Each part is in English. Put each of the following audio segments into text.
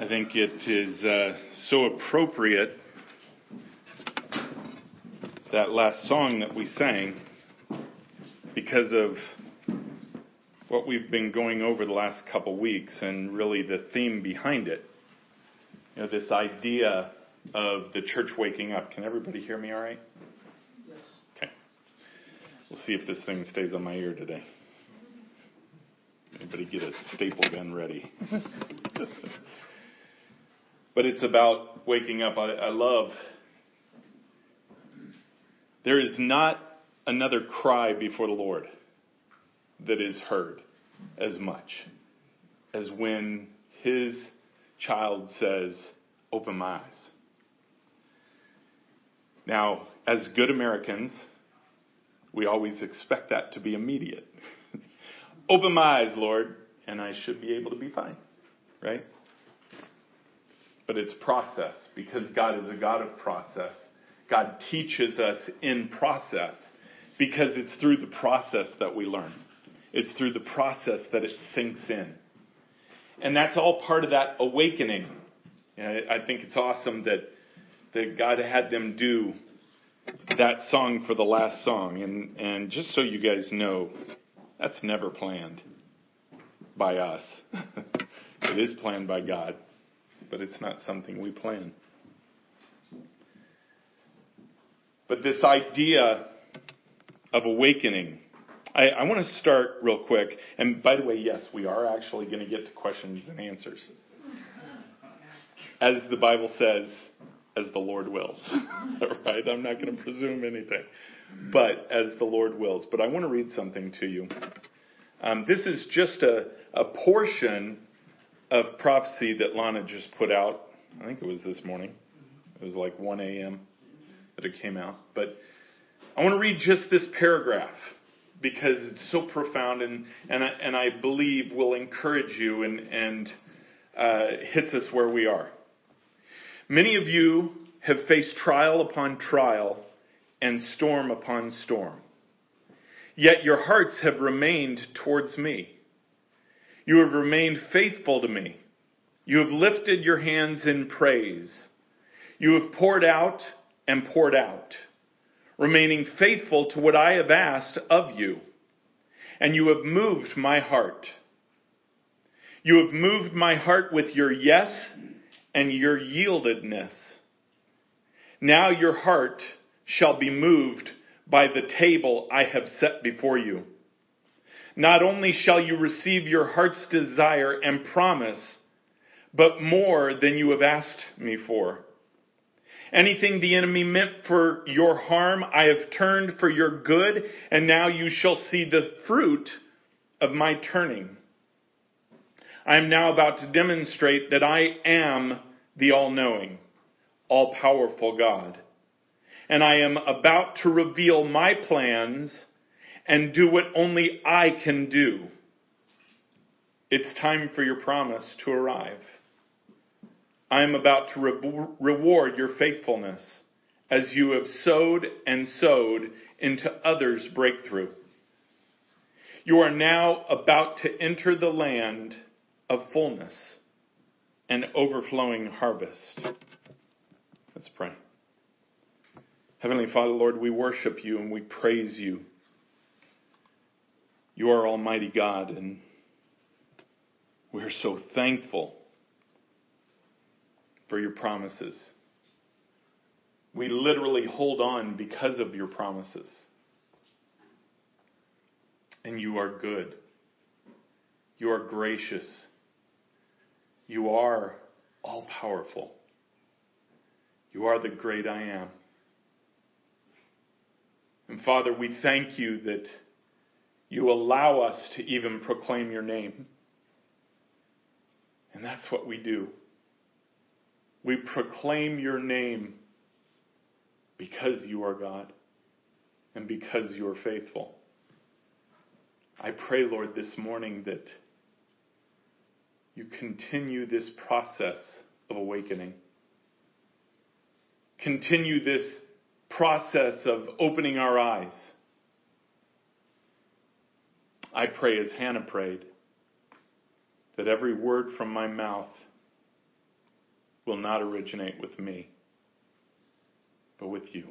I think it is uh, so appropriate that last song that we sang because of what we've been going over the last couple weeks and really the theme behind it. You know, this idea of the church waking up. Can everybody hear me all right? Yes. Okay. We'll see if this thing stays on my ear today. Anybody get a staple gun ready? but it's about waking up. I, I love. There is not another cry before the Lord that is heard as much as when his child says, Open my eyes. Now, as good Americans, we always expect that to be immediate. Open my eyes, Lord, and I should be able to be fine, right? But it's process because God is a God of process. God teaches us in process because it's through the process that we learn. It's through the process that it sinks in. And that's all part of that awakening. I think it's awesome that, that God had them do that song for the last song. And, and just so you guys know, that's never planned by us. it is planned by God but it's not something we plan. But this idea of awakening, I, I want to start real quick. And by the way, yes, we are actually going to get to questions and answers. As the Bible says, as the Lord wills. right? I'm not going to presume anything. But as the Lord wills. But I want to read something to you. Um, this is just a, a portion of prophecy that Lana just put out. I think it was this morning. It was like 1 a.m. that it came out. But I want to read just this paragraph because it's so profound and, and, I, and I believe will encourage you and, and uh, hits us where we are. Many of you have faced trial upon trial and storm upon storm. Yet your hearts have remained towards me. You have remained faithful to me. You have lifted your hands in praise. You have poured out and poured out, remaining faithful to what I have asked of you. And you have moved my heart. You have moved my heart with your yes and your yieldedness. Now your heart shall be moved by the table I have set before you. Not only shall you receive your heart's desire and promise, but more than you have asked me for. Anything the enemy meant for your harm, I have turned for your good, and now you shall see the fruit of my turning. I am now about to demonstrate that I am the all-knowing, all-powerful God. And I am about to reveal my plans and do what only I can do. It's time for your promise to arrive. I am about to re- reward your faithfulness as you have sowed and sowed into others' breakthrough. You are now about to enter the land of fullness and overflowing harvest. Let's pray. Heavenly Father, Lord, we worship you and we praise you. You are Almighty God, and we're so thankful for your promises. We literally hold on because of your promises. And you are good. You are gracious. You are all powerful. You are the great I am. And Father, we thank you that you allow us to even proclaim your name. And that's what we do. We proclaim your name because you are God and because you are faithful. I pray, Lord, this morning that you continue this process of awakening. Continue this process of opening our eyes I pray as Hannah prayed that every word from my mouth will not originate with me, but with you.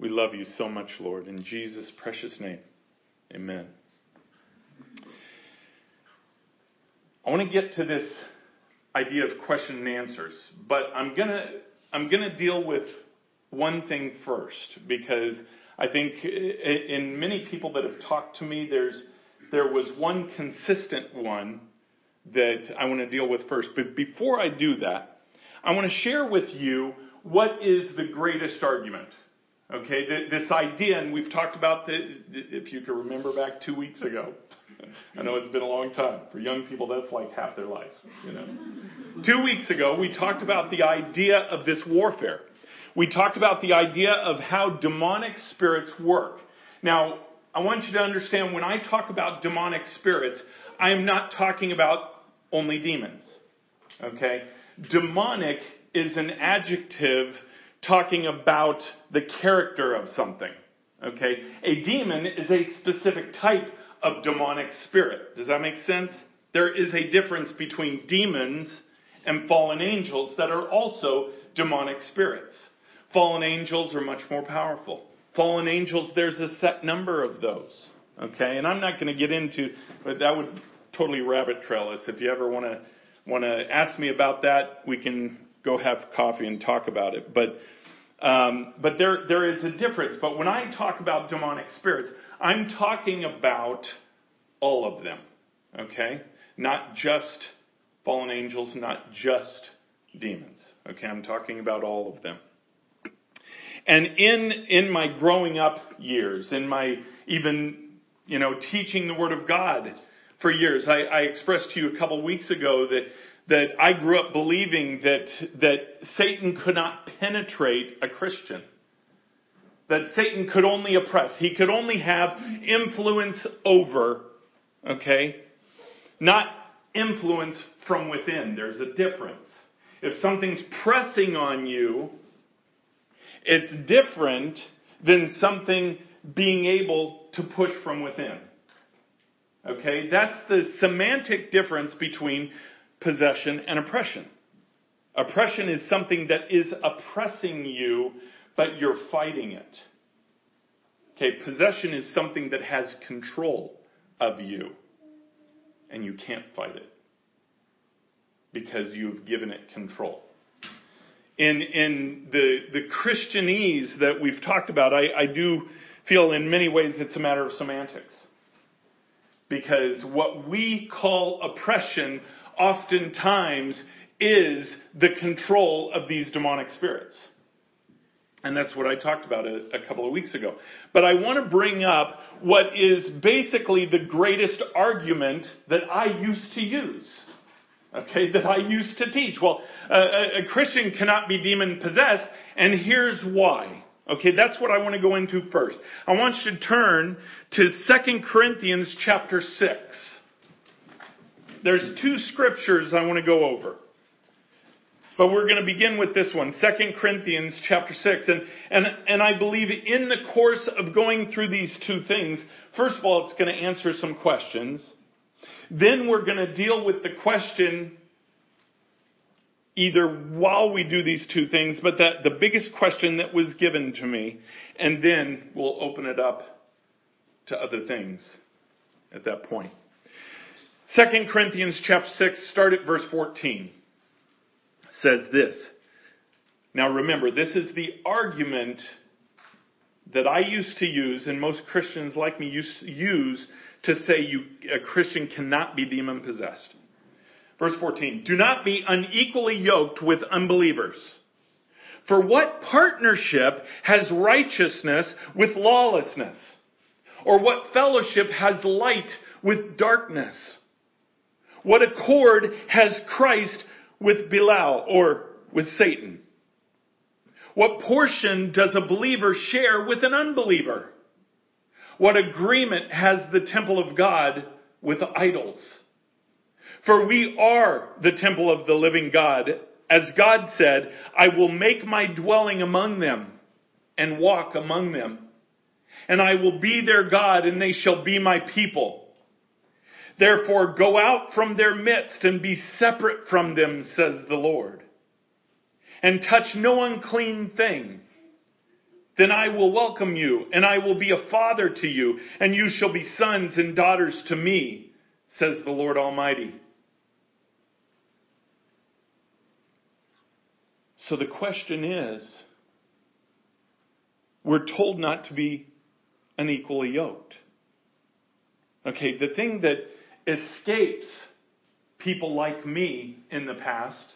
We love you so much, Lord. In Jesus' precious name, amen. I want to get to this idea of question and answers, but I'm going to I'm going to deal with one thing first because I think eh, eh, in many people that have talked to me there's there was one consistent one that I want to deal with first. But before I do that, I want to share with you what is the greatest argument. Okay, this idea, and we've talked about this, if you can remember back two weeks ago. I know it's been a long time. For young people, that's like half their life, you know. two weeks ago, we talked about the idea of this warfare. We talked about the idea of how demonic spirits work. Now, I want you to understand when I talk about demonic spirits, I am not talking about only demons. Okay? Demonic is an adjective talking about the character of something. Okay? A demon is a specific type of demonic spirit. Does that make sense? There is a difference between demons and fallen angels that are also demonic spirits. Fallen angels are much more powerful. Fallen angels, there's a set number of those. Okay? And I'm not going to get into, but that would totally rabbit trail us. If you ever want to want to ask me about that, we can go have coffee and talk about it. But um, but there there is a difference. But when I talk about demonic spirits, I'm talking about all of them. Okay, not just fallen angels, not just demons. Okay, I'm talking about all of them. And in in my growing up years, in my even you know teaching the Word of God for years. I, I expressed to you a couple weeks ago that that I grew up believing that that Satan could not penetrate a Christian. That Satan could only oppress. He could only have influence over, okay? Not influence from within. There's a difference. If something's pressing on you, it's different than something being able to push from within. Okay? That's the semantic difference between possession and oppression. Oppression is something that is oppressing you, but you're fighting it. Okay, possession is something that has control of you, and you can't fight it because you've given it control. In, in the, the Christianese that we've talked about, I, I do feel in many ways it's a matter of semantics. Because what we call oppression oftentimes is the control of these demonic spirits. And that's what I talked about a, a, couple of weeks ago. But I want to bring up what is basically the greatest argument that I used to use. Okay, that I used to teach. Well, a, a Christian cannot be demon possessed, and here's why. Okay, that's what I want to go into first. I want you to turn to 2 Corinthians chapter 6. There's two scriptures I want to go over. But we're going to begin with this one, 2 Corinthians chapter 6. And, and, and I believe in the course of going through these two things, first of all, it's going to answer some questions. Then we're going to deal with the question either while we do these two things, but that the biggest question that was given to me, and then we'll open it up to other things at that point. 2 Corinthians chapter 6, start at verse 14, says this. Now remember, this is the argument that I used to use, and most Christians like me use, to say you, a Christian cannot be demon possessed. Verse 14, do not be unequally yoked with unbelievers. For what partnership has righteousness with lawlessness? Or what fellowship has light with darkness? What accord has Christ with Belial or with Satan? What portion does a believer share with an unbeliever? What agreement has the temple of God with idols? For we are the temple of the living God. As God said, I will make my dwelling among them and walk among them. And I will be their God and they shall be my people. Therefore go out from their midst and be separate from them, says the Lord. And touch no unclean thing. Then I will welcome you, and I will be a father to you, and you shall be sons and daughters to me, says the Lord Almighty. So the question is, we're told not to be unequally yoked. Okay, the thing that escapes people like me in the past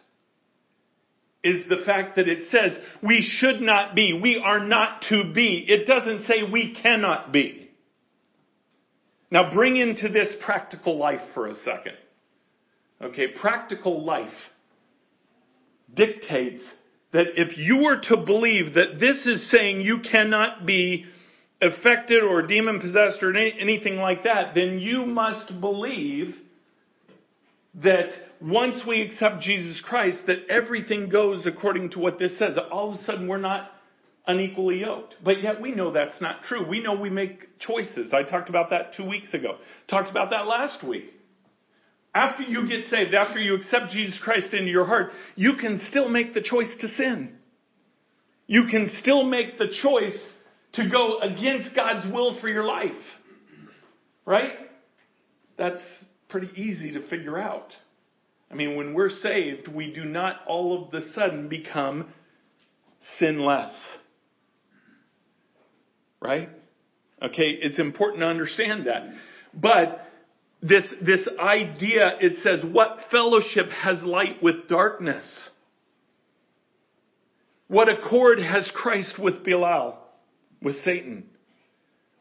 is the fact that it says we should not be, we are not to be. It doesn't say we cannot be. Now bring into this practical life for a second. Okay, practical life dictates that if you were to believe that this is saying you cannot be affected or demon possessed or anything like that, then you must believe that once we accept Jesus Christ, that everything goes according to what this says. All of a sudden, we're not unequally yoked. But yet we know that's not true. We know we make choices. I talked about that two weeks ago. Talked about that last week. After you get saved, after you accept Jesus Christ into your heart, you can still make the choice to sin. You can still make the choice to go against God's will for your life. Right? That's pretty easy to figure out. I mean, when we're saved, we do not all of the sudden become sinless. Right? Okay, it's important to understand that. But this, this idea, it says, what fellowship has light with darkness? What accord has Christ with Belial, with Satan?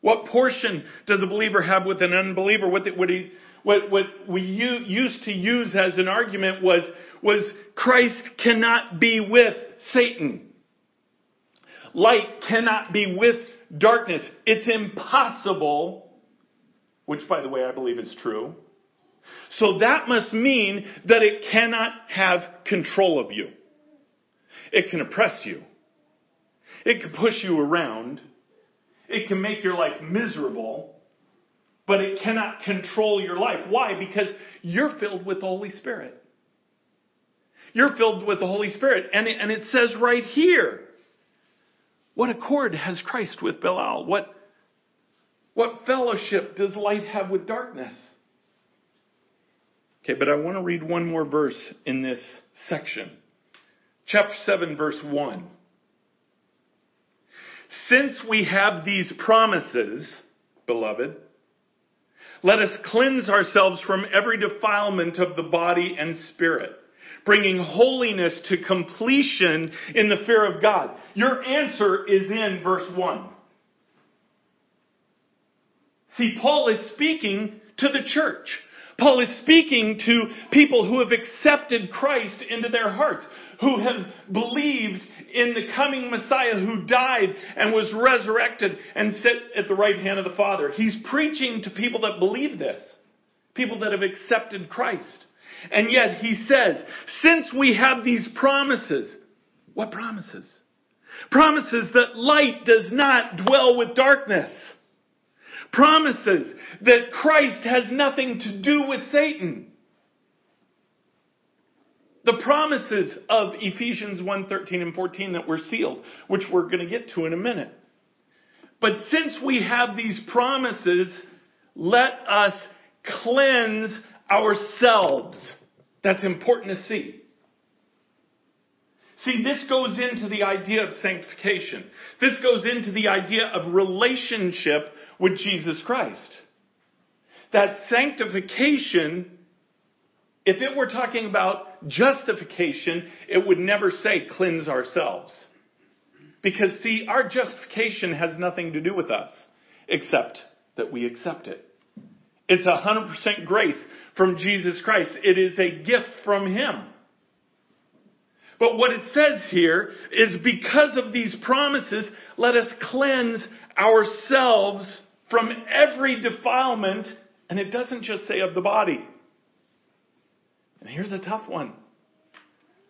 What portion does a believer have with an unbeliever? What, the, what, he, what, what we used to use as an argument was, was Christ cannot be with Satan. Light cannot be with darkness. It's impossible which by the way I believe is true. So that must mean that it cannot have control of you. It can oppress you. It can push you around. It can make your life miserable. But it cannot control your life. Why? Because you're filled with the Holy Spirit. You're filled with the Holy Spirit. And it, and it says right here, what accord has Christ with Belial? What, what fellowship does light have with darkness? Okay, but I want to read one more verse in this section. Chapter 7, verse 1. Since we have these promises, beloved, let us cleanse ourselves from every defilement of the body and spirit, bringing holiness to completion in the fear of God. Your answer is in verse 1. See, Paul is speaking to the church. Paul is speaking to people who have accepted Christ into their hearts, who have believed in the coming Messiah who died and was resurrected and sit at the right hand of the Father. He's preaching to people that believe this, people that have accepted Christ. And yet he says, since we have these promises, what promises? Promises that light does not dwell with darkness promises that Christ has nothing to do with Satan. The promises of Ephesians 1 13 and 14 that were sealed, which we're going to get to in a minute. But since we have these promises, let us cleanse ourselves. That's important to see. See, this goes into the idea of sanctification. This goes into the idea of relationship with Jesus Christ. That sanctification, if it were talking about justification, it would never say cleanse ourselves. Because see, our justification has nothing to do with us, except that we accept it. It's a 100% grace from Jesus Christ. It is a gift from Him. But what it says here is because of these promises, let us cleanse ourselves from every defilement. And it doesn't just say of the body. And here's a tough one.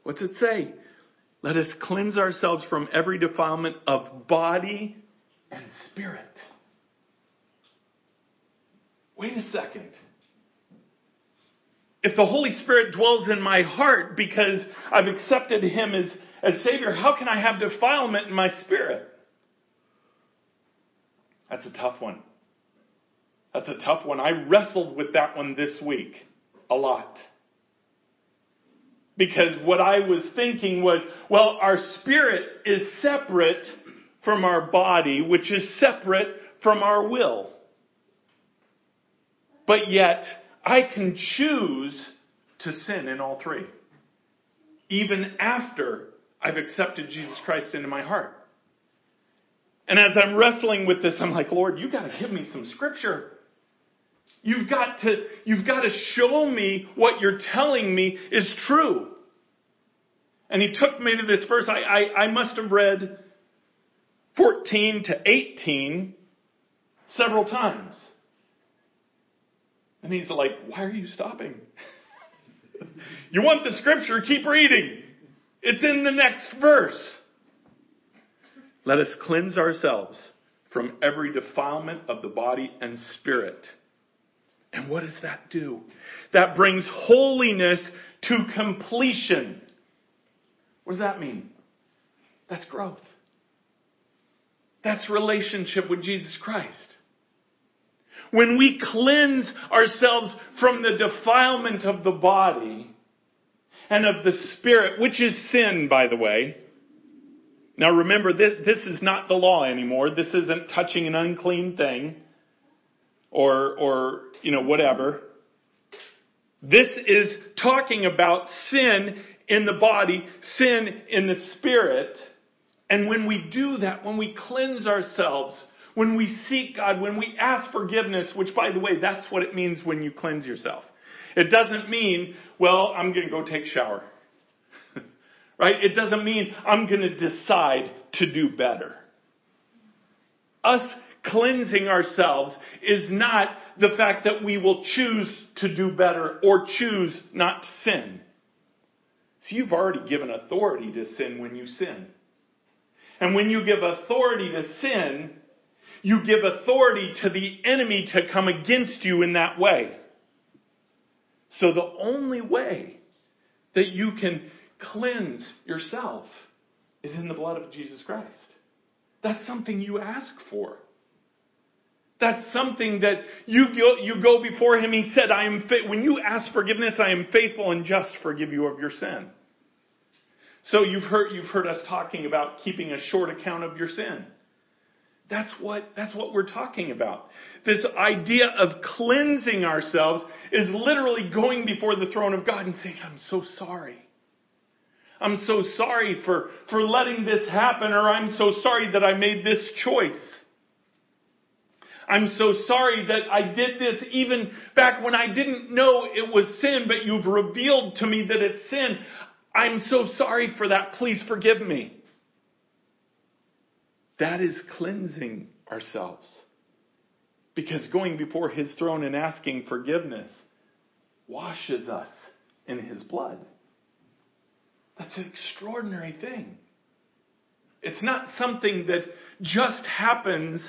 What's it say? Let us cleanse ourselves from every defilement of body and spirit. Wait a second. if the Holy Spirit dwells in my heart because I've accepted Him as, as Savior, how can I have defilement in my spirit? That's a tough one. That's a tough one. I wrestled with that one this week a lot. Because what I was thinking was, well, our spirit is separate from our body, which is separate from our will. But yet, I can choose to sin in all three. Even after I've accepted Jesus Christ into my heart. And as I'm wrestling with this, I'm like, Lord, you gotta give me some scripture. You've got to, you've got to show me what you're telling me is true. And he took me to this verse. I, I, I must have read 14 to 18 several times. And he's like, why are you stopping? you want the scripture, keep reading. It's in the next verse. Let us cleanse ourselves from every defilement of the body and spirit. And what does that do? That brings holiness to completion. What does that mean? That's growth. That's relationship with Jesus Christ. When we cleanse ourselves from the defilement of the body and of the spirit, which is sin, by the way. Now remember, this, this is not the law anymore. This isn't touching an unclean thing or, or, you know, whatever. This is talking about sin in the body, sin in the spirit. And when we do that, when we cleanse ourselves, when we seek God, when we ask forgiveness, which by the way, that's what it means when you cleanse yourself. It doesn't mean, well, I'm going to go take a shower. right? It doesn't mean I'm going to decide to do better. Us cleansing ourselves is not the fact that we will choose to do better or choose not to sin. So you've already given authority to sin when you sin. And when you give authority to sin, you give authority to the enemy to come against you in that way. So the only way that you can cleanse yourself is in the blood of Jesus Christ. That's something you ask for. That's something that you go, you go before him. He said, I am fit. When you ask forgiveness, I am faithful and just forgive you of your sin. So you've heard, you've heard us talking about keeping a short account of your sin. That's what, that's what we're talking about. This idea of cleansing ourselves is literally going before the throne of God and saying, I'm so sorry. I'm so sorry for, for letting this happen, or I'm so sorry that I made this choice. I'm so sorry that I did this even back when I didn't know it was sin, but you've revealed to me that it's sin. I'm so sorry for that. Please forgive me. That is cleansing ourselves. Because going before His throne and asking forgiveness washes us in His blood. That's an extraordinary thing. It's not something that just happens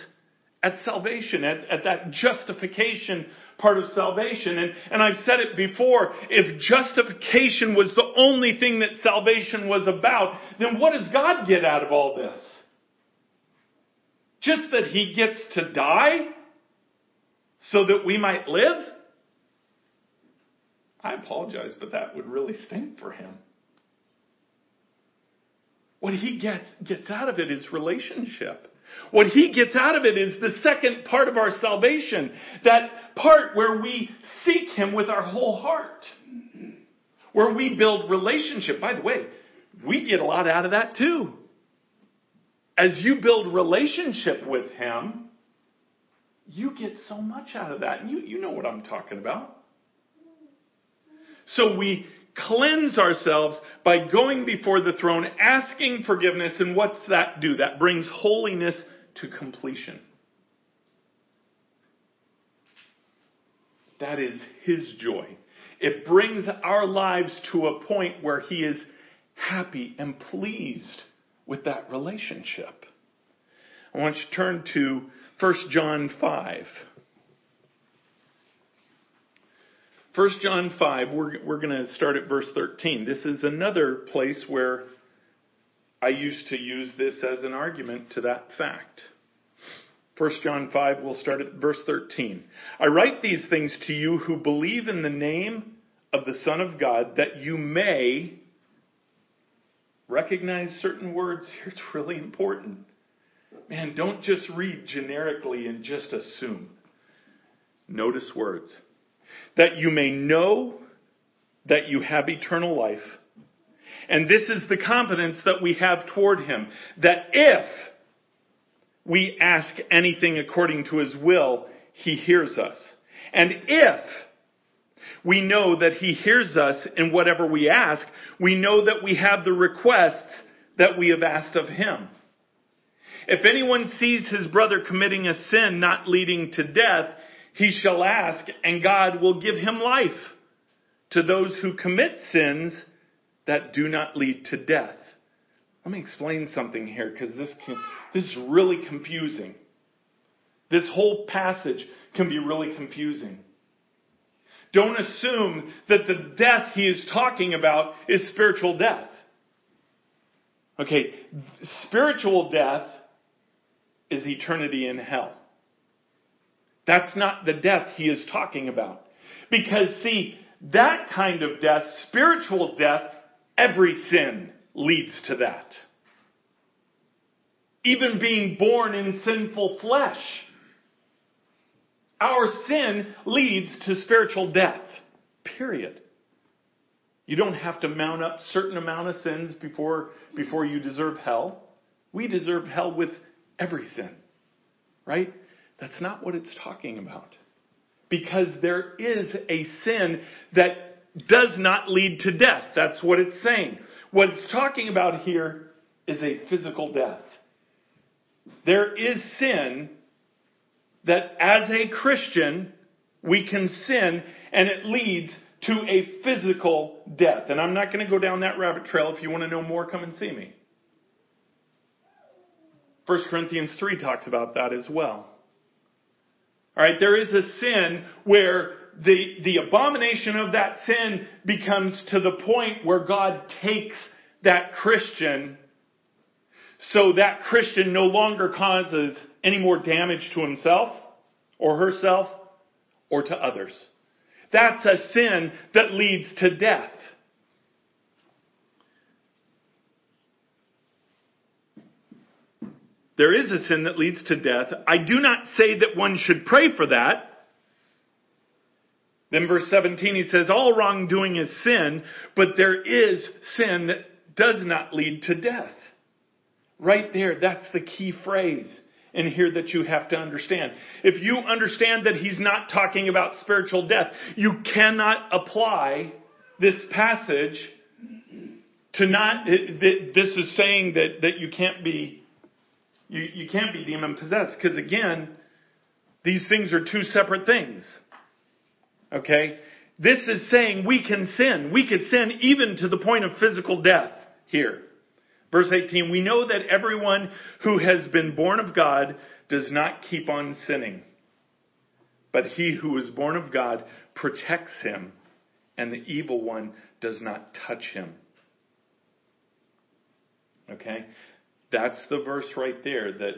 at salvation, at, at that justification part of salvation. And, and I've said it before, if justification was the only thing that salvation was about, then what does God get out of all this? Just that He gets to die so that we might live? I apologize, but that would really stink for Him. What He gets, gets out of it is relationship. What he gets out of it is the second part of our salvation. That part where we seek him with our whole heart. Where we build relationship. By the way, we get a lot out of that too. As you build relationship with him, you get so much out of that. And you, you know what I'm talking about. So we cleanse ourselves by going before the throne, asking forgiveness, and what's that do? That brings holiness to completion. That is His joy. It brings our lives to a point where He is happy and pleased with that relationship. I want you to turn to 1 John 5. 1 John 5, we're, we're going to start at verse 13. This is another place where I used to use this as an argument to that fact. 1 John 5, we'll start at verse 13. I write these things to you who believe in the name of the Son of God that you may recognize certain words here. It's really important. Man, don't just read generically and just assume. Notice words. That you may know that you have eternal life. And this is the confidence that we have toward Him. That if we ask anything according to His will, He hears us. And if we know that He hears us in whatever we ask, we know that we have the requests that we have asked of Him. If anyone sees his brother committing a sin not leading to death, he shall ask, and God will give him life to those who commit sins that do not lead to death. Let me explain something here because this, this is really confusing. This whole passage can be really confusing. Don't assume that the death he is talking about is spiritual death. Okay, spiritual death is eternity in hell. That's not the death he is talking about. Because see, that kind of death, spiritual death, every sin leads to that. Even being born in sinful flesh. Our sin leads to spiritual death. Period. You don't have to mount up certain amount of sins before, before you deserve hell. We deserve hell with every sin. Right? That's not what it's talking about. Because there is a sin that does not lead to death. That's what it's saying. What it's talking about here is a physical death. There is sin that as a Christian, we can sin and it leads to a physical death. And I'm not going to go down that rabbit trail. If you want to know more, come and see me. 1 Corinthians 3 talks about that as well. Alright, there is a sin where the, the abomination of that sin becomes to the point where God takes that Christian so that Christian no longer causes any more damage to himself or herself or to others. That's a sin that leads to death. There is a sin that leads to death. I do not say that one should pray for that. Then verse 17 he says, all wrongdoing is sin, but there is sin that does not lead to death. Right there, that's the key phrase in here that you have to understand. If you understand that he's not talking about spiritual death, you cannot apply this passage to not, this is saying that, that you can't be you, you can't be demon possessed because again, these things are two separate things. Okay? This is saying we can sin. We could sin even to the point of physical death here. Verse 18, we know that everyone who has been born of God does not keep on sinning. But he who is born of God protects him, and the evil one does not touch him. Okay? That's the verse right there that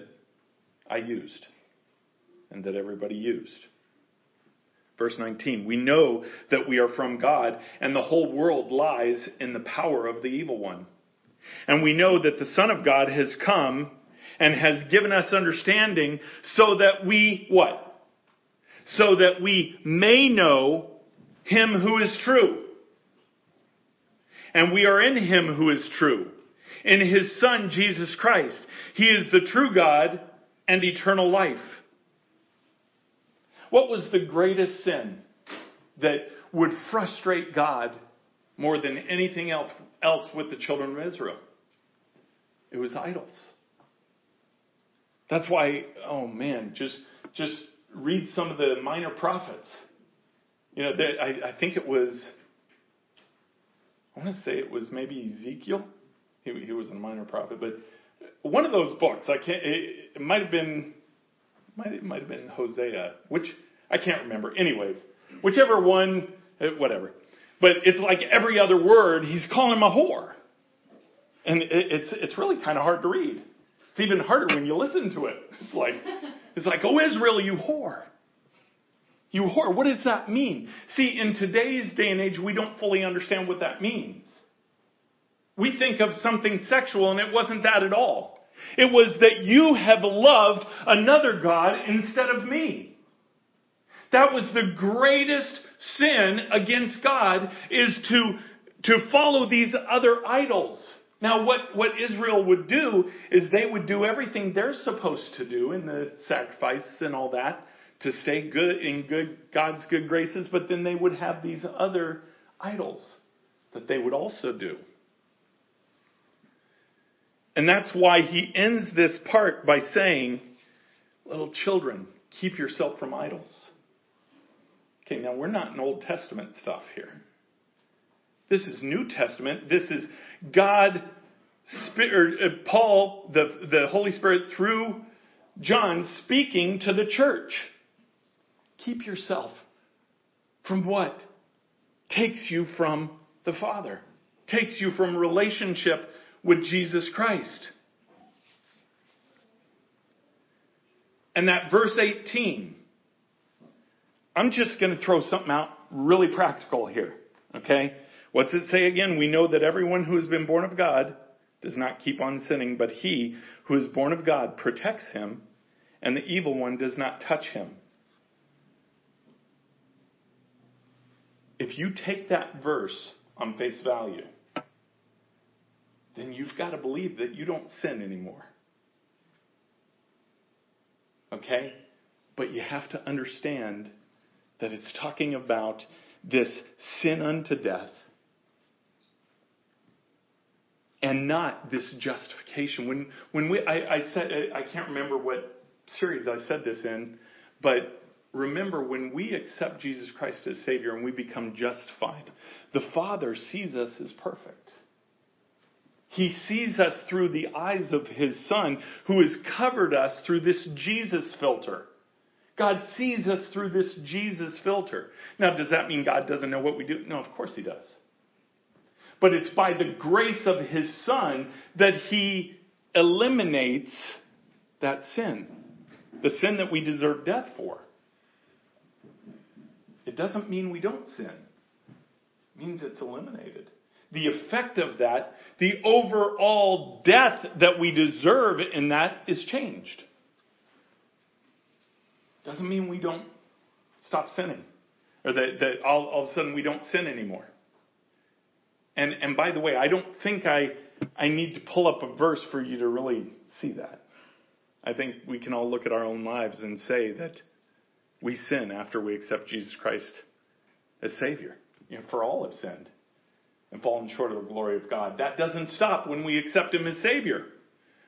I used and that everybody used. Verse 19, we know that we are from God and the whole world lies in the power of the evil one. And we know that the Son of God has come and has given us understanding so that we, what? So that we may know him who is true. And we are in him who is true in his son, Jesus Christ. He is the true God and eternal life. What was the greatest sin that would frustrate God more than anything else, else with the children of Israel? It was idols. That's why, oh man, just, just read some of the minor prophets. You know, I, I think it was, I want to say it was maybe Ezekiel he, he was a minor prophet, but one of those books, I can't, it, it might have been, might, it might have been Hosea, which I can't remember. Anyways, whichever one, Uh, whatever. But it's like every other word, he's calling him a whore. And it, it's, it's really kind of hard to read. It's even harder when you listen to it. It's like, it's like, oh Israel, you whore. You whore. What does that mean? See, in today's day and age, we don't fully understand what that means. We think of something sexual and it wasn't that at all. It was that you have loved another God instead of me. That was the greatest sin against God is to, to follow these other idols. Now, what, what Israel would do is they would do everything they're supposed to do in the sacrifice and all that to stay good in good God's good graces, but then they would have these other idols that they would also do. And that's why he ends this part by saying, Little children, keep yourself from idols. Okay, now we're not in Old Testament stuff here. This is New Testament. This is God, uh, Paul, the, the Holy Spirit through John speaking to the church. Keep yourself from what? Takes you from the Father. Takes you from relationship with Jesus Christ. And that verse 18, I'm just going to throw something out really practical here. Okay? What's it say again? We know that everyone who has been born of God does not keep on sinning, but he who is born of God protects him, and the evil one does not touch him. If you take that verse on face value, then you've got to believe that you don't sin anymore. Okay? But you have to understand that it's talking about this sin unto death and not this justification. When, when we, I, I said, I can't remember what series I said this in, but remember when we accept Jesus Christ as Savior and we become justified, the Father sees us as perfect. He sees us through the eyes of His Son, who has covered us through this Jesus filter. God sees us through this Jesus filter. Now, does that mean God doesn't know what we do? No, of course He does. But it's by the grace of His Son that He eliminates that sin, the sin that we deserve death for. It doesn't mean we don't sin. It means it's eliminated the effect of that, the overall death that we deserve in that is changed. Doesn't mean we don't stop sinning or that, that all, all of a sudden we don't sin anymore. And, and by the way, I don't think I, I need to pull up a verse for you to really see that. I think we can all look at our own lives and say that we sin after we accept Jesus Christ as Savior. You know, for all have sinned and fallen short of the glory of God. That doesn't stop when we accept Him as Savior.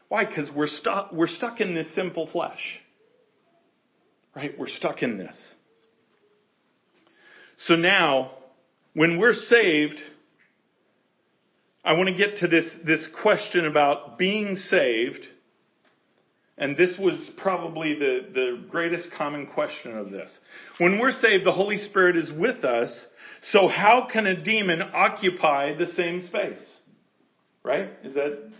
Why? Because we're stuck, we're stuck in this simple flesh. Right? We're stuck in this. So now, when we're saved, I want to get to this, this question about being saved. And this was probably the, the greatest common question of this. When we're saved, the Holy Spirit is with us so how can a demon occupy the same space? Right? Is that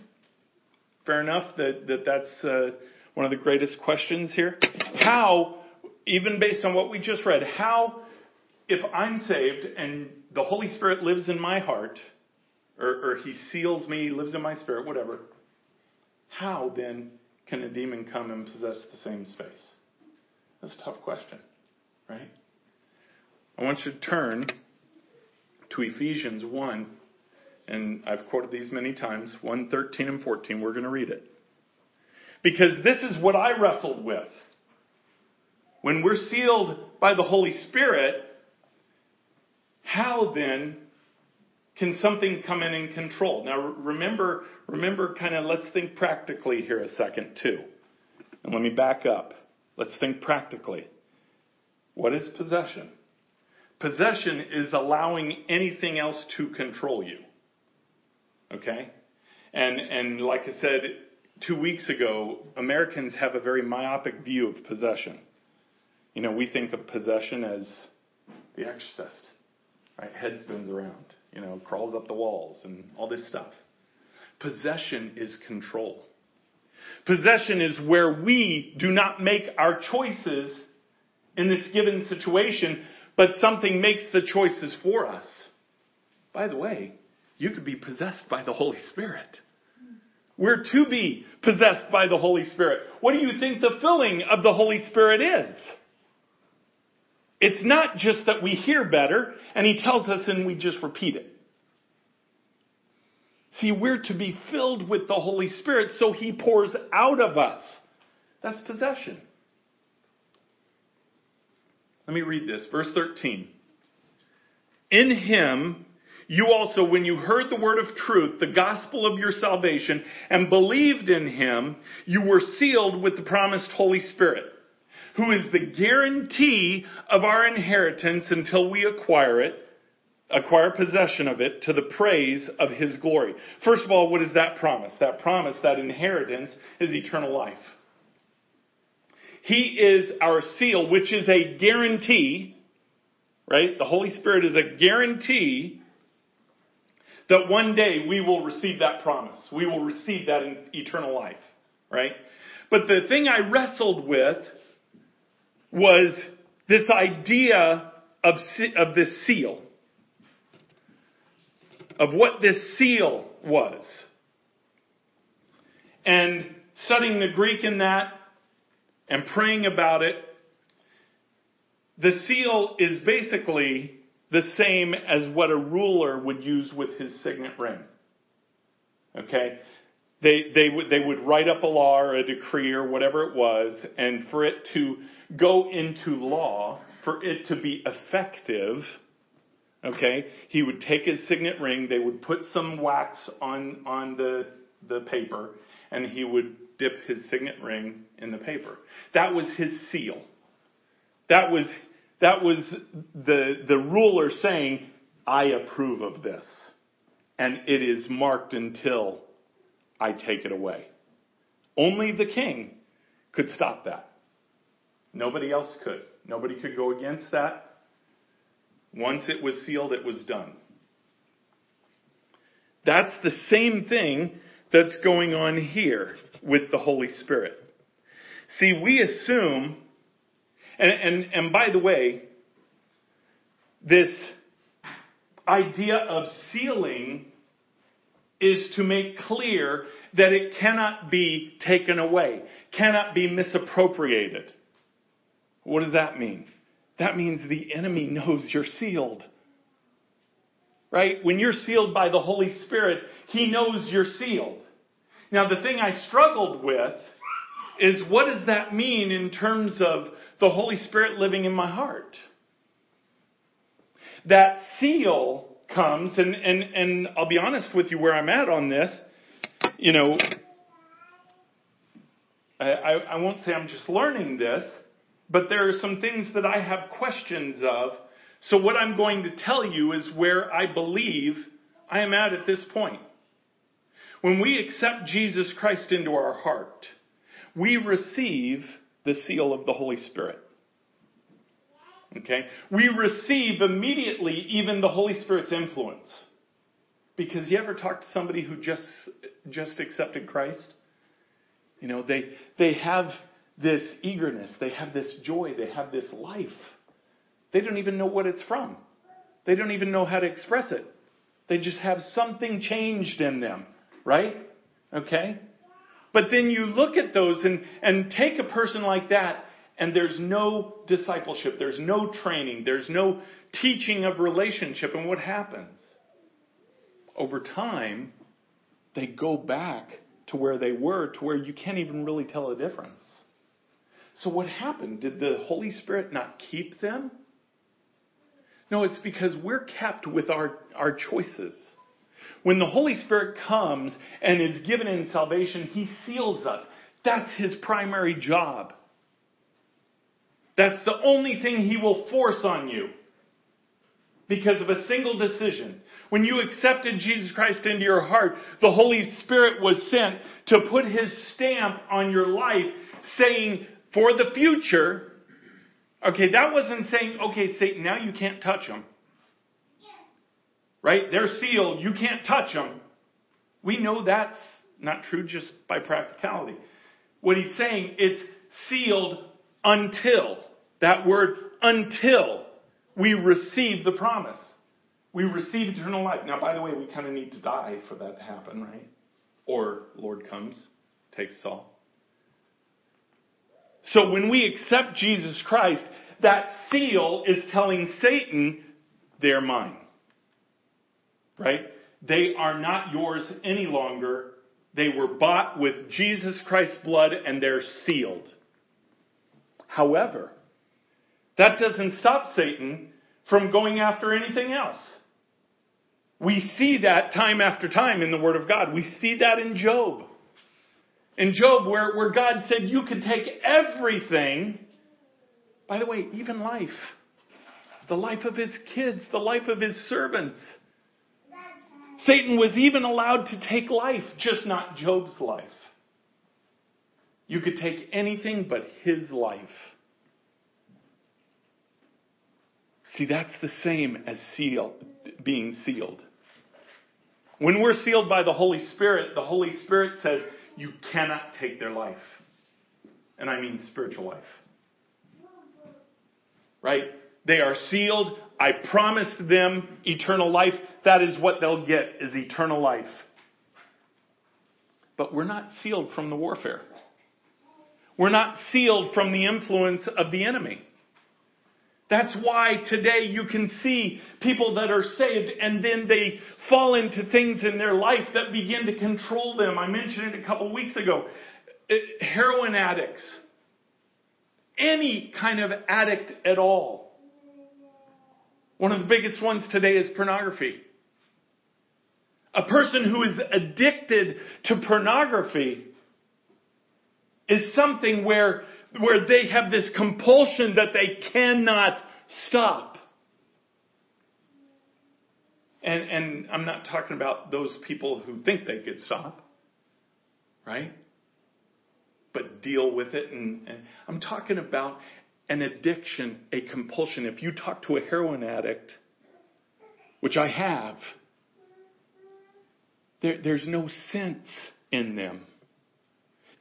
fair enough that, that that's uh, one of the greatest questions here? How, even based on what we just read, how, if I'm saved and the Holy Spirit lives in my heart, or, or he seals me, lives in my spirit, whatever, how then can a demon come and possess the same space? That's a tough question, right? I want you to turn to Ephesians 1, and I've quoted these many times 1 13 and 14. We're going to read it. Because this is what I wrestled with. When we're sealed by the Holy Spirit, how then can something come in and control? Now remember, remember kind of let's think practically here a second too. And let me back up. Let's think practically. What is possession? Possession is allowing anything else to control you. Okay? And, and like I said two weeks ago, Americans have a very myopic view of possession. You know, we think of possession as the exorcist. Right? Head spins around, you know, crawls up the walls and all this stuff. Possession is control. Possession is where we do not make our choices in this given situation, but something makes the choices for us. By the way, you could be possessed by the Holy Spirit. We're to be possessed by the Holy Spirit. What do you think the filling of the Holy Spirit is? It's not just that we hear better and He tells us and we just repeat it. See, we're to be filled with the Holy Spirit so He pours out of us. That's possession. Let me read this. Verse 13. In Him, you also, when you heard the word of truth, the gospel of your salvation, and believed in Him, you were sealed with the promised Holy Spirit, who is the guarantee of our inheritance until we acquire it acquire possession of it to the praise of his glory. First of all, what is that promise? That promise, that inheritance is eternal life. He is our seal, which is a guarantee, right? The Holy Spirit is a guarantee that one day we will receive that promise. We will receive that eternal life, right? But the thing I wrestled with was this idea of, of this seal of what this seal was. And studying the Greek in that and praying about it, the seal is basically the same as what a ruler would use with his signet ring. Okay? They, they, would, they would write up a law or a decree or whatever it was, and for it to go into law, for it to be effective, Okay? He would take his signet ring, they would put some wax on, on the, the paper, and he would dip his signet ring in the paper. That was his seal. That was, that was the, the ruler saying, I approve of this. And it is marked until I take it away. Only the king could stop that. Nobody else could. Nobody could go against that. Once it was sealed, it was done. That's the same thing that's going on here with the Holy Spirit. See, we assume, and, and, and by the way, this idea of sealing is to make clear that it cannot be taken away, cannot be misappropriated. What does that mean? that means the enemy knows you're sealed. Right? When you're sealed by the Holy Spirit, He knows you're sealed. Now, the thing I struggled with is what does that mean in terms of the Holy Spirit living in my heart? That seal comes, and, and, and I'll be honest with you where I'm at on this. You know, I, I I won't say I'm just learning this, but there are some things that I have questions of. So what I'm going to tell you is where I believe I am at at this point. When we accept Jesus Christ into our heart, we receive the seal of the Holy Spirit. Okay? We receive immediately even the Holy Spirit's influence. Because you ever talk to somebody who just just accepted Christ? You know, they they have this eagerness, they have this joy, they have this life. They don't even know what it's from. They don't even know how to express it. They just have something changed in them, right? Okay? But then you look at those and, and take a person like that, and there's no discipleship, there's no training, there's no teaching of relationship. And what happens? Over time, they go back to where they were, to where you can't even really tell a difference. So what happened? Did the Holy Spirit not keep them? No, it's because we're kept with our, our choices. When the Holy Spirit comes and is given in salvation, He seals us. That's His primary job. That's the only thing He will force on you because of a single decision. When you accepted Jesus Christ into your heart, the Holy Spirit was sent to put His stamp on your life saying, for the future, okay, that wasn't saying, okay, Satan, now you can't touch them. right? They're sealed. You can't touch them. We know that's not true just by practicality. What he's saying, it's sealed until. That word until we receive the promise. We receive eternal life. Now, by the way, we kind of need to die for that to happen, right? Or Lord comes, takes Saul. So when we accept Jesus Christ, that seal is telling Satan, they're mine. Right? They are not yours any longer. They were bought with Jesus Christ's blood and they're sealed. However, that doesn't stop Satan from going after anything else. We see that time after time in the Word of God. We see that in Job. In Job, where, where God said you could take everything, by the way, even life, the life of his kids, the life of his servants. Satan was even allowed to take life, just not Job's life. You could take anything but his life. See, that's the same as seal, being sealed. When we're sealed by the Holy Spirit, the Holy Spirit says, you cannot take their life. And I mean spiritual life. Right? They are sealed. I promised them eternal life. That is what they'll get is eternal life. But we're not sealed from the warfare. We're not sealed from the influence of the enemy. That's why today you can see people that are saved and then they fall into things in their life that begin to control them. I mentioned it a couple weeks ago. Uh, heroin addicts. Any kind of addict at all. One of the biggest ones today is pornography. A person who is addicted to pornography is something where where they have this compulsion that they cannot stop. And, and I'm not talking about those people who think they could stop, right? But deal with it. And, and I'm talking about an addiction, a compulsion. If you talk to a heroin addict, which I have, there, there's no sense in them.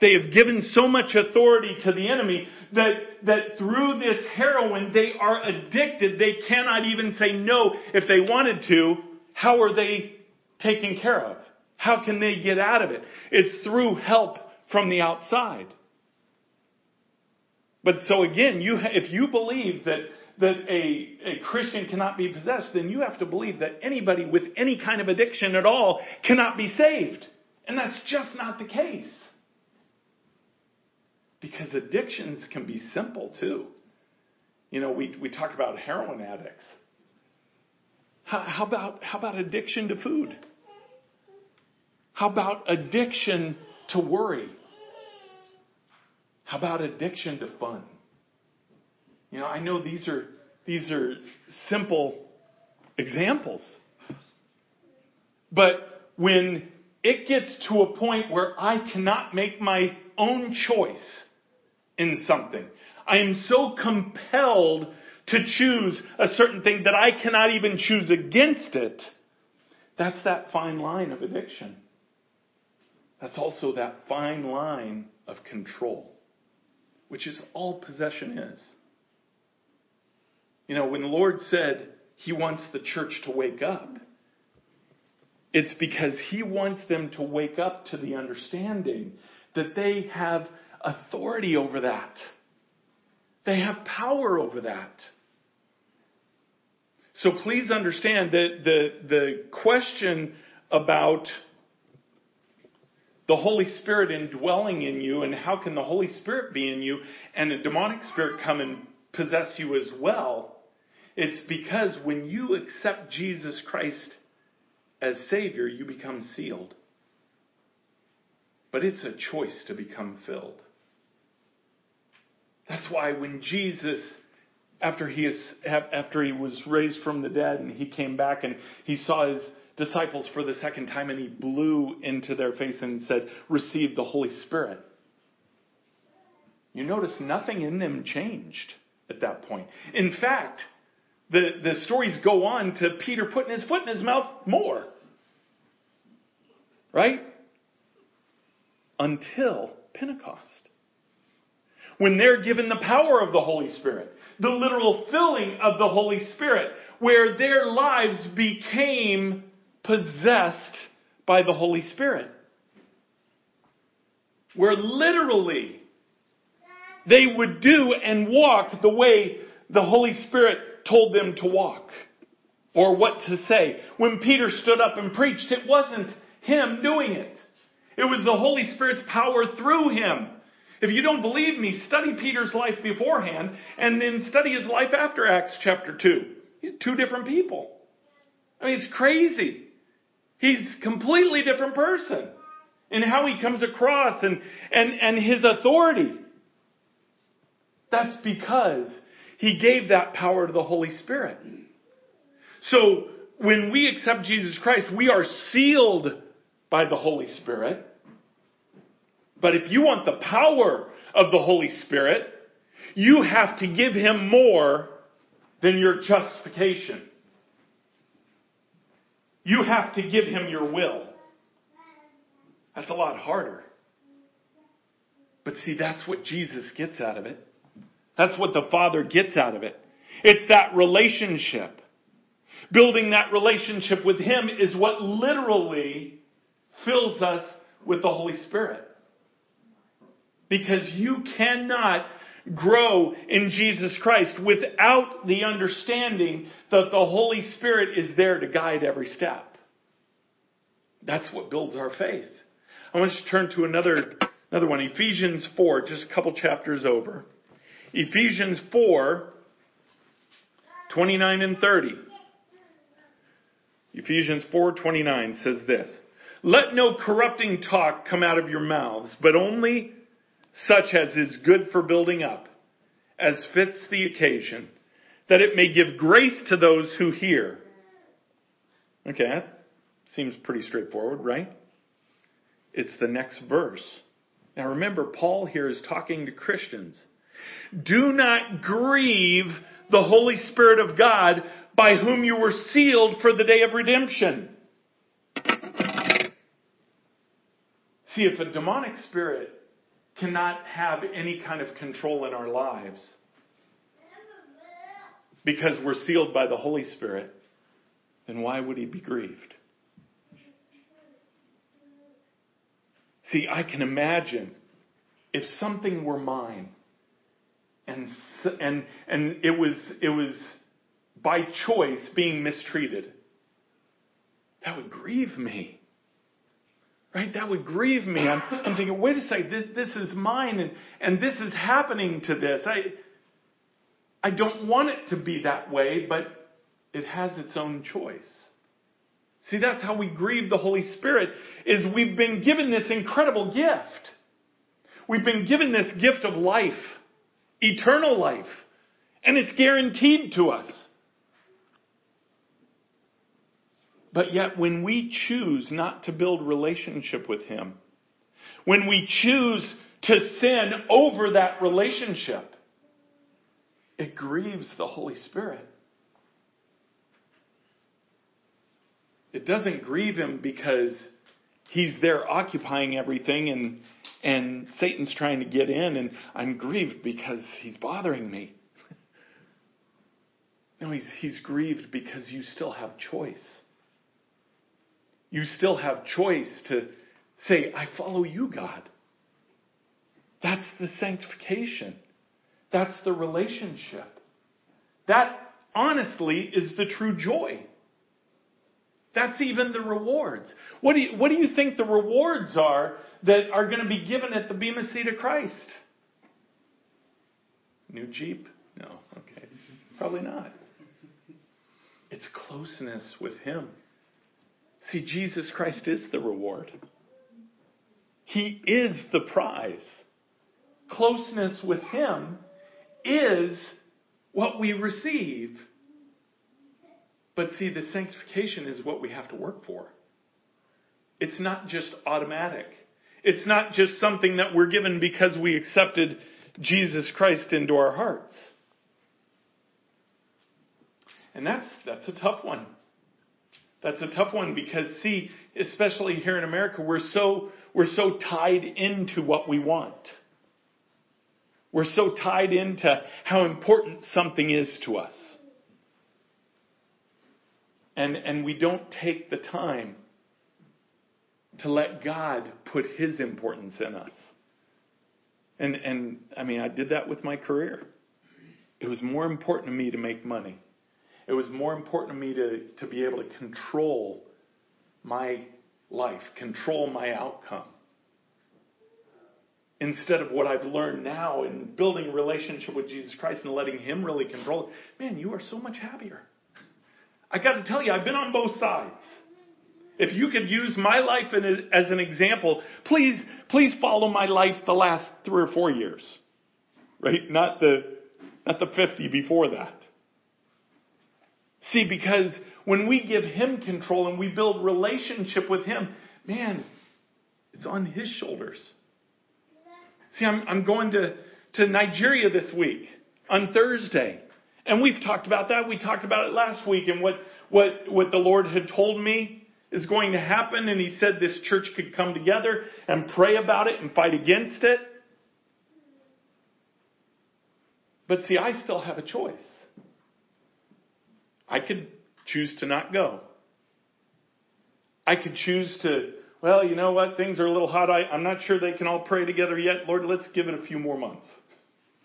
They have given so much authority to the enemy that, that through this heroin, they are addicted. They cannot even say no if they wanted to. How are they taken care of? How can they get out of it? It's through help from the outside. But so again, you, if you believe that, that a, a Christian cannot be possessed, then you have to believe that anybody with any kind of addiction at all cannot be saved. And that's just not the case. Because addictions can be simple too. You know, we, we talk about heroin addicts. How, how, about, how about addiction to food? How about addiction to worry? How about addiction to fun? You know, I know these are, these are simple examples. But when it gets to a point where I cannot make my own choice, in something. I am so compelled to choose a certain thing that I cannot even choose against it. That's that fine line of addiction. That's also that fine line of control, which is all possession is. You know, when the Lord said He wants the church to wake up, it's because He wants them to wake up to the understanding that they have authority over that. They have power over that. So please understand that the, the question about the Holy Spirit indwelling in you and how can the Holy Spirit be in you and a demonic spirit come and possess you as well, it's because when you accept Jesus Christ as Savior, you become sealed. But it's a choice to become filled. That's why when Jesus, after he, is, after he was raised from the dead and he came back and he saw his disciples for the second time and he blew into their face and said, receive the Holy Spirit. You notice nothing in them changed at that point. In fact, the, the stories go on to Peter putting his foot in his mouth more. Right? Until Pentecost. When they're given the power of the Holy Spirit, the literal filling of the Holy Spirit, where their lives became possessed by the Holy Spirit. Where literally they would do and walk the way the Holy Spirit told them to walk or what to say. When Peter stood up and preached, it wasn't him doing it. It was the Holy Spirit's power through him. If you don't believe me, study Peter's life beforehand and then study his life after Acts chapter 2. He's two different people. I mean, it's crazy. He's completely different person in how he comes across and, and, and his authority. That's because he gave that power to the Holy Spirit. So when we accept Jesus Christ, we are sealed by the Holy Spirit. But if you want the power of the Holy Spirit, you have to give him more than your justification. You have to give him your will. That's a lot harder. But see, that's what Jesus gets out of it. That's what the Father gets out of it. It's that relationship. Building that relationship with Him is what literally fills us with the Holy Spirit. Because you cannot grow in Jesus Christ without the understanding that the Holy Spirit is there to guide every step. That's what builds our faith. I want to turn to another, another one, Ephesians 4, just a couple chapters over. Ephesians 4, 29 and 30. Ephesians 4:29 says this: Let no corrupting talk come out of your mouths, but only such as is good for building up, as fits the occasion, that it may give grace to those who hear. Okay, that seems pretty straightforward, right? It's the next verse. Now remember, Paul here is talking to Christians. Do not grieve the Holy Spirit of God by whom you were sealed for the day of redemption. See, if a demonic spirit cannot have any kind of control in our lives because we're sealed by the Holy Spirit, then why would he be grieved? See, I can imagine if something were mine and and and it was it was by choice being mistreated that would grieve me right that would grieve me i'm, I'm thinking wait a second this, this is mine and and this is happening to this i i don't want it to be that way but it has its own choice see that's how we grieve the holy spirit is we've been given this incredible gift we've been given this gift of life eternal life. And it's guaranteed to us. But yet, when we choose not to build relationship with Him, when we choose to sin over that relationship, it grieves the Holy Spirit. It doesn't grieve Him because He's there occupying everything and and Satan's trying to get in, and I'm grieved because he's bothering me. no, he's, he's grieved because you still have choice. You still have choice to say, I follow you, God. That's the sanctification. That's the relationship. That, honestly, is the true joy. That's even the rewards. What do you, what do you think the rewards are that are going to be given at the Bema Seat of Christ? New Jeep? No, okay. Probably not. It's closeness with Him. See, Jesus Christ is the reward. He is the prize. Closeness with Him is what we receive. But see, the sanctification is what we have to work for. It's not just automatic. It's not just something that we're given because we accepted Jesus Christ into our hearts. And that's, that's a tough one. That's a tough one because see, especially here in America, we're so, we're so tied into what we want. We're so tied into how important something is to us. And, and we don't take the time to let God put His importance in us. And, and I mean, I did that with my career. It was more important to me to make money. It was more important to me to, to be able to control my life, control my outcome. Instead of what I've learned now in building a relationship with Jesus Christ and letting Him really control it, man, you are so much happier. I got to tell you, I've been on both sides. If you could use my life as an example, please, please follow my life the last three or four years. Right? Not the, not the 50 before that. See, because when we give Him control and we build relationship with Him, man, it's on His shoulders. See, I'm, I'm going to, to Nigeria this week on Thursday. And we've talked about that. We talked about it last week and what, what, what the Lord had told me is going to happen. And He said this church could come together and pray about it and fight against it. But see, I still have a choice. I could choose to not go. I could choose to, well, you know what? Things are a little hot. I, I'm not sure they can all pray together yet. Lord, let's give it a few more months.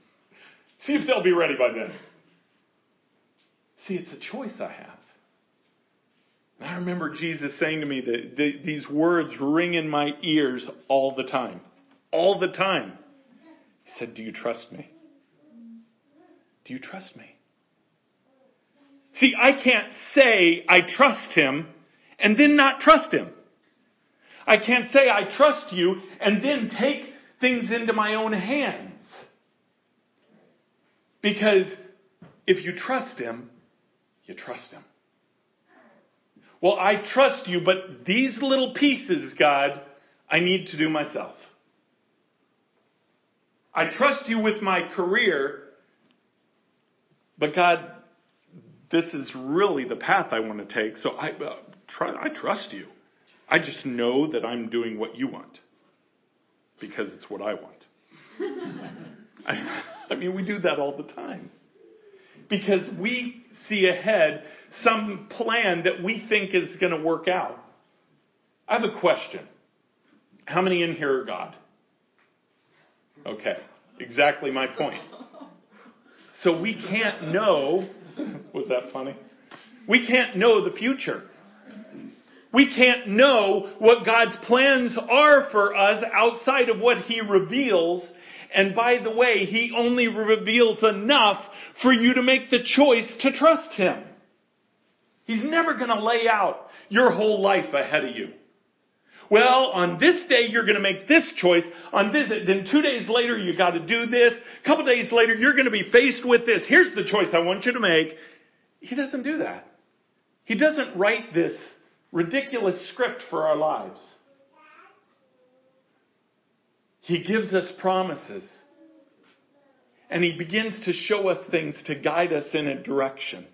See if they'll be ready by then. See, it's a choice I have. And I remember Jesus saying to me that the, these words ring in my ears all the time. All the time. He said, Do you trust me? Do you trust me? See, I can't say I trust him and then not trust him. I can't say I trust you and then take things into my own hands. Because if you trust him, you trust him. Well, I trust you, but these little pieces, God, I need to do myself. I trust you with my career, but God, this is really the path I want to take. So I, uh, try, I trust you. I just know that I'm doing what you want because it's what I want. I, I mean, we do that all the time because we see ahead some plan that we think is going to work out. I have a question. How many in here are God? Okay, exactly my point. So we can't know Was that funny? We can't know the future. We can't know what God's plans are for us outside of what He reveals. And by the way, He only reveals enough for you to make the choice to trust Him. He's never going to lay out your whole life ahead of you. Well, on this day you're going to make this choice. On this, then two days later you got to do this. A couple days later you're going to be faced with this. Here's the choice I want you to make. He doesn't do that. He doesn't write this ridiculous script for our lives. He gives us promises. And he begins to show us things to guide us in a direction.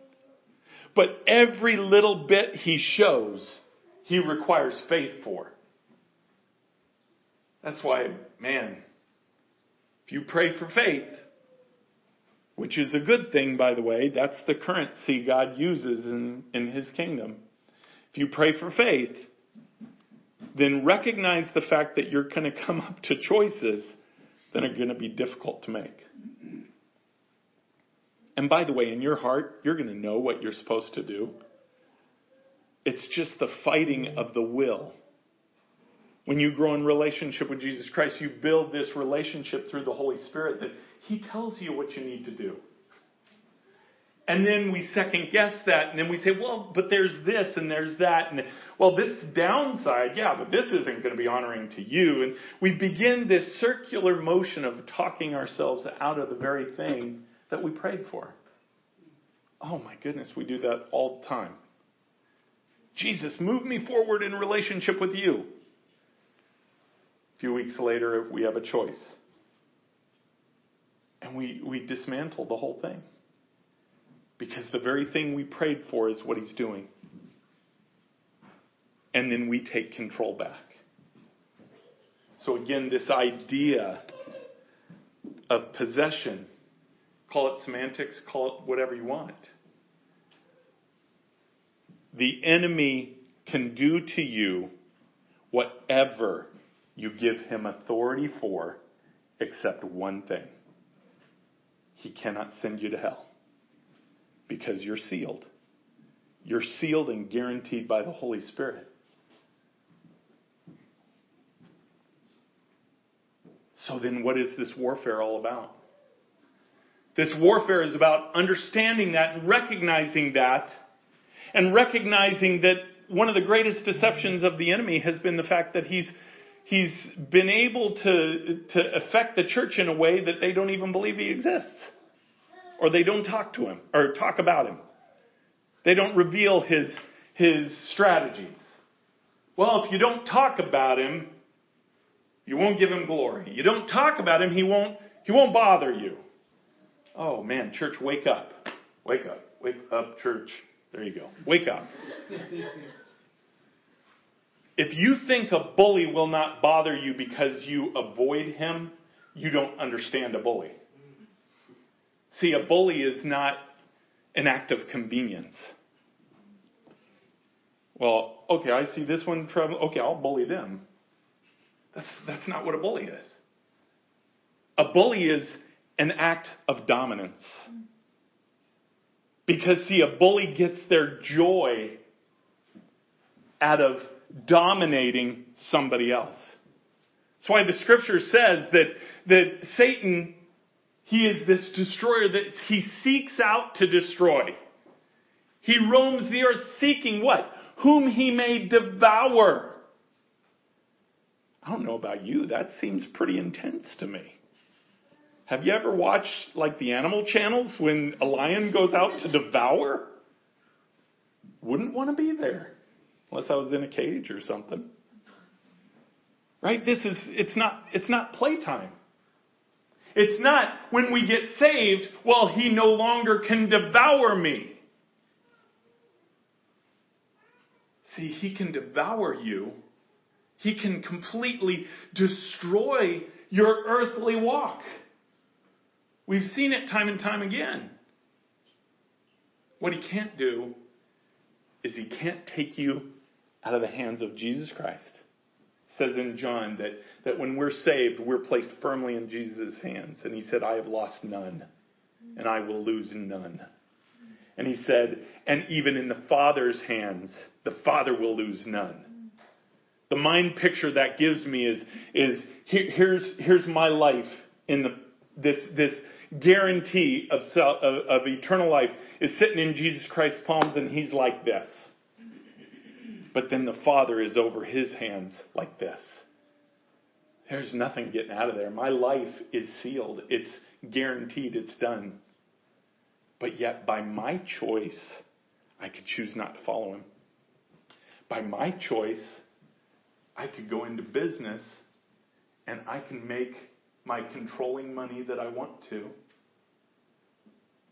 But every little bit he shows, he requires faith for. That's why, man, if you pray for faith, which is a good thing, by the way, that's the currency God uses in, in His kingdom. If you pray for faith, then recognize the fact that you're going to come up to choices that are going to be difficult to make. And by the way, in your heart, you're going to know what you're supposed to do. It's just the fighting of the will when you grow in relationship with Jesus Christ, you build this relationship through the Holy Spirit that He tells you what you need to do. And then we second guess that, and then we say, well, but there's this and there's that, and well, this downside, yeah, but this isn't going to be honoring to you. And we begin this circular motion of talking ourselves out of the very thing that we prayed for. Oh my goodness, we do that all the time. Jesus, move me forward in relationship with you. A few weeks later, we have a choice. And we, we dismantle the whole thing. Because the very thing we prayed for is what he's doing. And then we take control back. So again, this idea of possession, call it semantics, call it whatever you want. The enemy can do to you whatever you give him authority for, except one thing. He cannot send you to hell because you're sealed. You're sealed and guaranteed by the Holy Spirit. So then, what is this warfare all about? This warfare is about understanding that recognizing that, and recognizing that one of the greatest deceptions of the enemy has been the fact that he's he's been able to to affect the church in a way that they don't even believe he exists, or they don't talk to him or talk about him. They don't reveal his his strategies. Well, if you don't talk about him, you won't give him glory. You don't talk about him, he won't he won't bother you. Oh man, church, wake up. Wake up. Wake up, church. There you go. Wake up. if you think a bully will not bother you because you avoid him, you don't understand a bully. See, a bully is not an act of convenience. Well, okay, I see this one Okay, I'll bully them. That's, that's not what a bully is. A bully is an act of dominance. Because, see, a bully gets their joy out of dominating somebody else. That's why the scripture says that, that Satan, he is this destroyer that he seeks out to destroy. He roams the earth seeking what? Whom he may devour. I don't know about you, that seems pretty intense to me. Have you ever watched like the animal channels when a lion goes out to devour? Wouldn't want to be there unless I was in a cage or something. Right? This is it's not it's not playtime. It's not when we get saved, well, he no longer can devour me. See, he can devour you. He can completely destroy your earthly walk. We've seen it time and time again. What he can't do is he can't take you out of the hands of Jesus Christ. It says in John that, that when we're saved, we're placed firmly in Jesus' hands. And he said, I have lost none, and I will lose none. And he said, and even in the Father's hands, the Father will lose none. The mind picture that gives me is, is here, here's, here's my life in the, this, this guarantee of, of, of eternal life is sitting in Jesus Christ's palms and he's like this. But then the Father is over his hands like this. There's nothing getting out of there. My life is sealed. It's guaranteed. It's done. But yet, by my choice, I could choose not to follow him. By my choice, I could go into business and I can make my controlling money that I want to.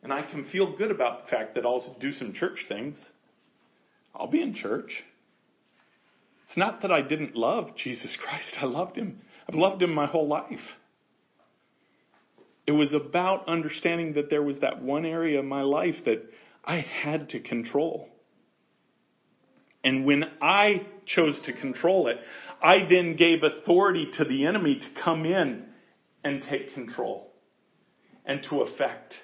And I can feel good about the fact that I'll do some church things. I'll be in church. It's not that I didn't love Jesus Christ. I loved him. I've loved him my whole life. It was about understanding that there was that one area of my life that I had to control. And when I chose to control it, I then gave authority to the enemy to come in and take control and to affect.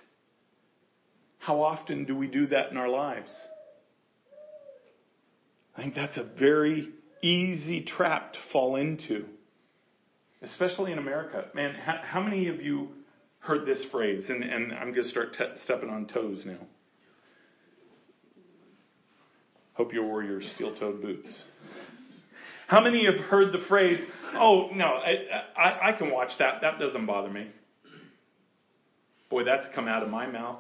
How often do we do that in our lives? I think that's a very easy trap to fall into, especially in America. Man, how, how many of you heard this phrase? And, and I'm going to start te- stepping on toes now. Hope you wore your steel toed boots. How many have heard the phrase, oh, no, I, I, I can watch that. That doesn't bother me. Boy, that's come out of my mouth.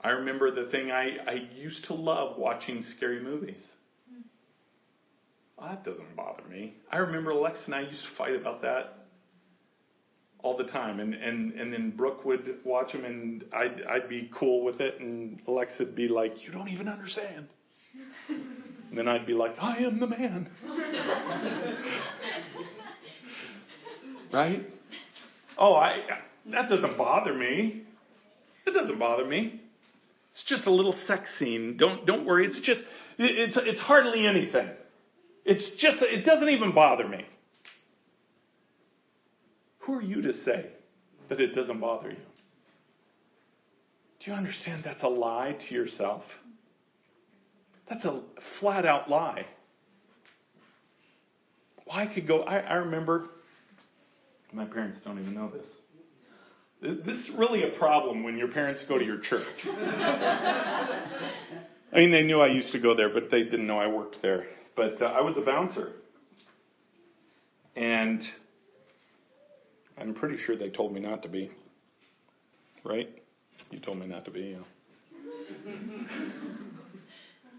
I remember the thing I, I used to love watching scary movies. Well, that doesn't bother me. I remember Alex and I used to fight about that all the time. And, and, and then Brooke would watch them and I'd, I'd be cool with it and Alexa'd be like, you don't even understand. And then I'd be like, I am the man. right? Oh, I, that doesn't bother me. It doesn't bother me. It's just a little sex scene. Don't, don't worry. It's just, it's, it's hardly anything. It's just, it doesn't even bother me. Who are you to say that it doesn't bother you? Do you understand that's a lie to yourself? That's a flat out lie. Well, I could go, I, I remember, my parents don't even know this. This is really a problem when your parents go to your church. I mean, they knew I used to go there, but they didn't know I worked there. But uh, I was a bouncer. And I'm pretty sure they told me not to be. Right? You told me not to be, yeah.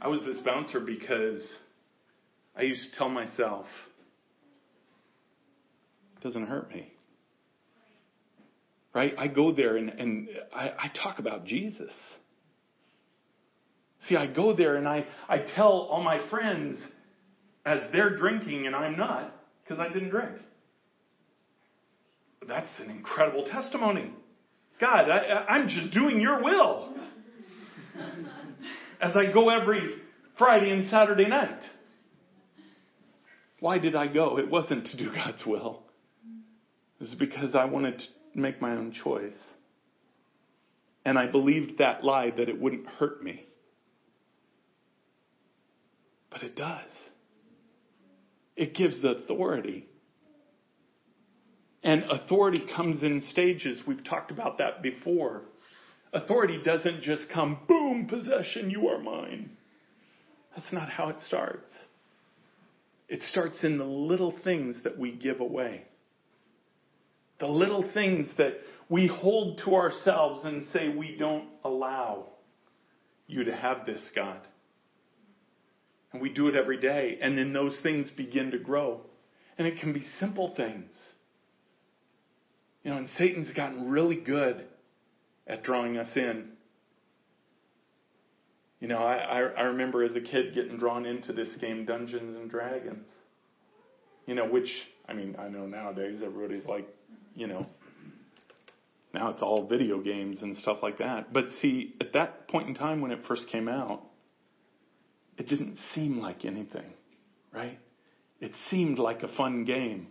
I was this bouncer because I used to tell myself, it doesn't hurt me. Right? I go there and, and I, I talk about Jesus. See, I go there and I, I tell all my friends as they're drinking and I'm not because I didn't drink. That's an incredible testimony. God, I, I'm just doing your will as I go every Friday and Saturday night. Why did I go? It wasn't to do God's will. It was because I wanted to make my own choice. And I believed that lie that it wouldn't hurt me. But it does. It gives authority. And authority comes in stages. We've talked about that before. Authority doesn't just come, boom, possession, you are mine. That's not how it starts. It starts in the little things that we give away. The little things that we hold to ourselves and say, we don't allow you to have this, God. And we do it every day. And then those things begin to grow. And it can be simple things. You know, and Satan's gotten really good at drawing us in. You know, I, I, I remember as a kid getting drawn into this game, Dungeons and Dragons. You know, which, I mean, I know nowadays everybody's like, you know, now it's all video games and stuff like that. But see, at that point in time when it first came out, it didn't seem like anything, right? It seemed like a fun game.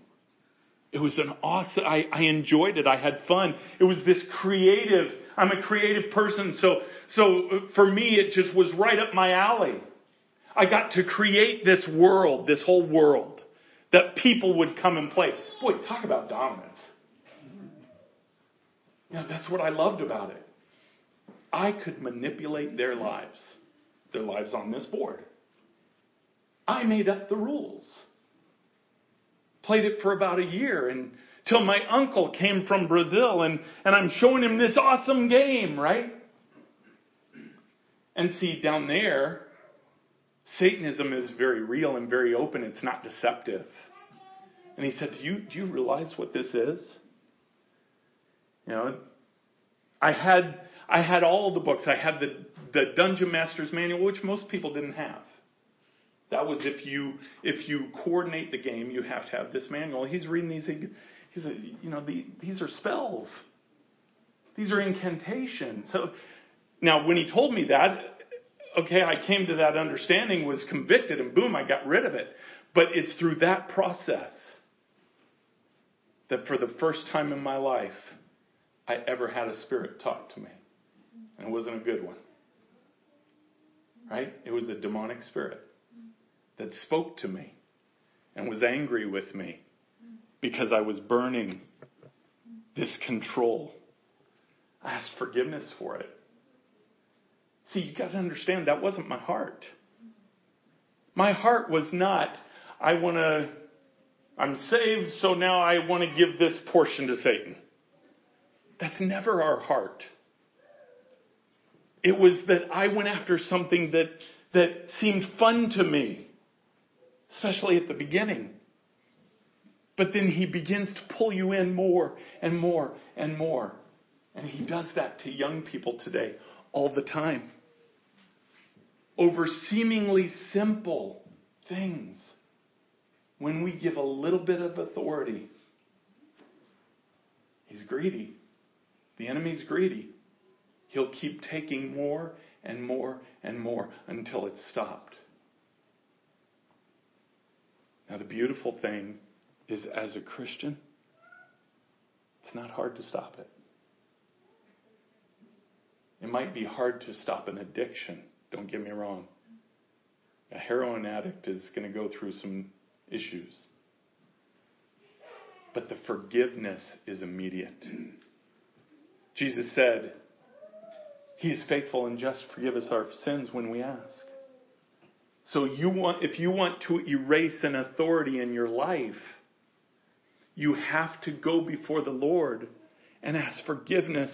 It was an awesome, I, I enjoyed it. I had fun. It was this creative, I'm a creative person, so, so uh, for me it just was right up my alley. I got to create this world, this whole world, that people would come and play. Boy, talk about dominance. Yeah, that's what I loved about it. I could manipulate their lives, their lives on this board. I made up the rules. Played it for about a year until my uncle came from Brazil and, and I'm showing him this awesome game, right? And see, down there, Satanism is very real and very open. It's not deceptive. And he said, do you, do you realize what this is? You know, I had, I had all the books. I had the, the Dungeon Master's Manual, which most people didn't have. That was if you if you coordinate the game, you have to have this manual. He's reading these. He's a, you know the, these are spells. These are incantations. So now when he told me that, okay, I came to that understanding, was convicted, and boom, I got rid of it. But it's through that process that for the first time in my life, I ever had a spirit talk to me. And it wasn't a good one. Right? It was a demonic spirit that spoke to me and was angry with me because I was burning this control. I asked forgiveness for it. See, you got to understand that wasn't my heart. My heart was not, I want to, I'm saved, so now I want to give this portion to Satan. That's never our heart. It was that I went after something that, that seemed fun to me especially at the beginning. But then he begins to pull you in more and more and more. And he does that to young people today all the time. Over seemingly simple things. When we give a little bit of authority, he's greedy. The enemy's greedy. He'll keep taking more and more and more until it's stopped. Now, the beautiful thing is, as a Christian, it's not hard to stop it. It might be hard to stop an addiction, don't get me wrong. A heroin addict is going to go through some issues. But the forgiveness is immediate. Jesus said, He is faithful and just to forgive us our sins when we ask. So you want, if you want to erase an authority in your life, you have to go before the Lord and ask forgiveness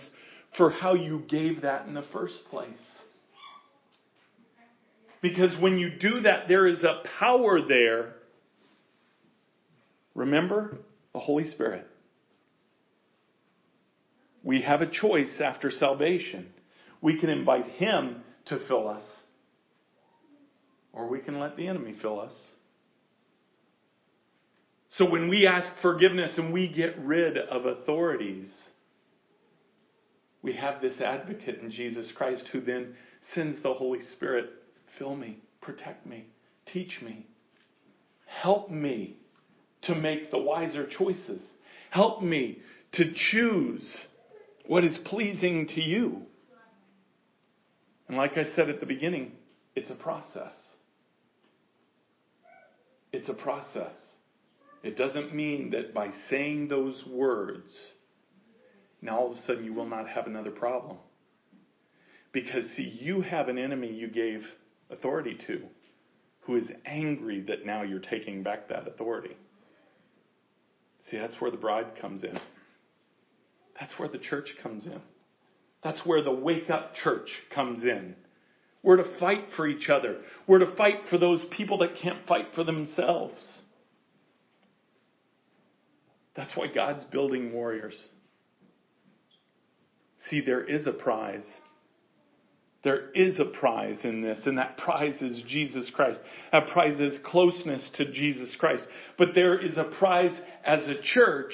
for how you gave that in the first place. Because when you do that, there is a power there. Remember? The Holy Spirit. We have a choice after salvation. We can invite Him to fill us, or we can let the enemy fill us. So when we ask forgiveness and we get rid of authorities, we have this advocate in Jesus Christ who then sends the Holy Spirit fill me, protect me, teach me, help me to make the wiser choices, help me to choose what is pleasing to you. And like I said at the beginning, it's a process. It's a process. It doesn't mean that by saying those words, now all of a sudden you will not have another problem. Because, see, you have an enemy you gave authority to who is angry that now you're taking back that authority. See, that's where the bride comes in. That's where the church comes in. That's where the wake up church comes in. We're to fight for each other. We're to fight for those people that can't fight for themselves. That's why God's building warriors. See, there is a prize. There is a prize in this, and that prize is Jesus Christ. That prize is closeness to Jesus Christ. But there is a prize as a church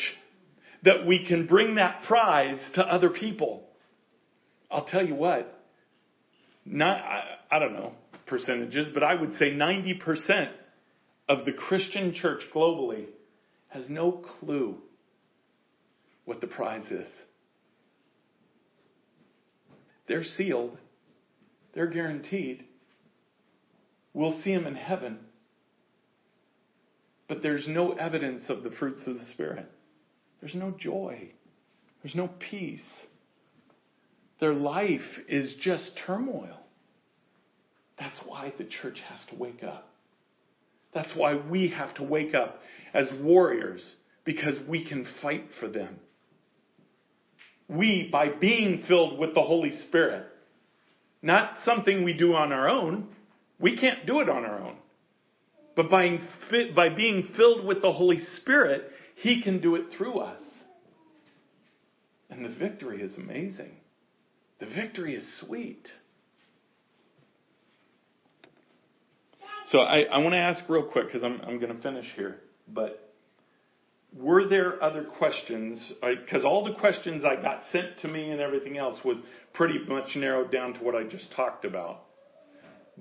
that we can bring that prize to other people. I'll tell you what, not, I, I don't know percentages, but I would say 90% of the Christian church globally has no clue what the prize is. They're sealed. They're guaranteed. We'll see them in heaven. But there's no evidence of the fruits of the Spirit. There's no joy. There's no peace. Their life is just turmoil. That's why the church has to wake up. That's why we have to wake up as warriors because we can fight for them. We, by being filled with the Holy Spirit, not something we do on our own, we can't do it on our own. But by, by being filled with the Holy Spirit, He can do it through us. And the victory is amazing. The victory is sweet. So I, I want to ask real quick because I'm, I'm going to finish here. But were there other questions? Because all the questions I got sent to me and everything else was pretty much narrowed down to what I just talked about.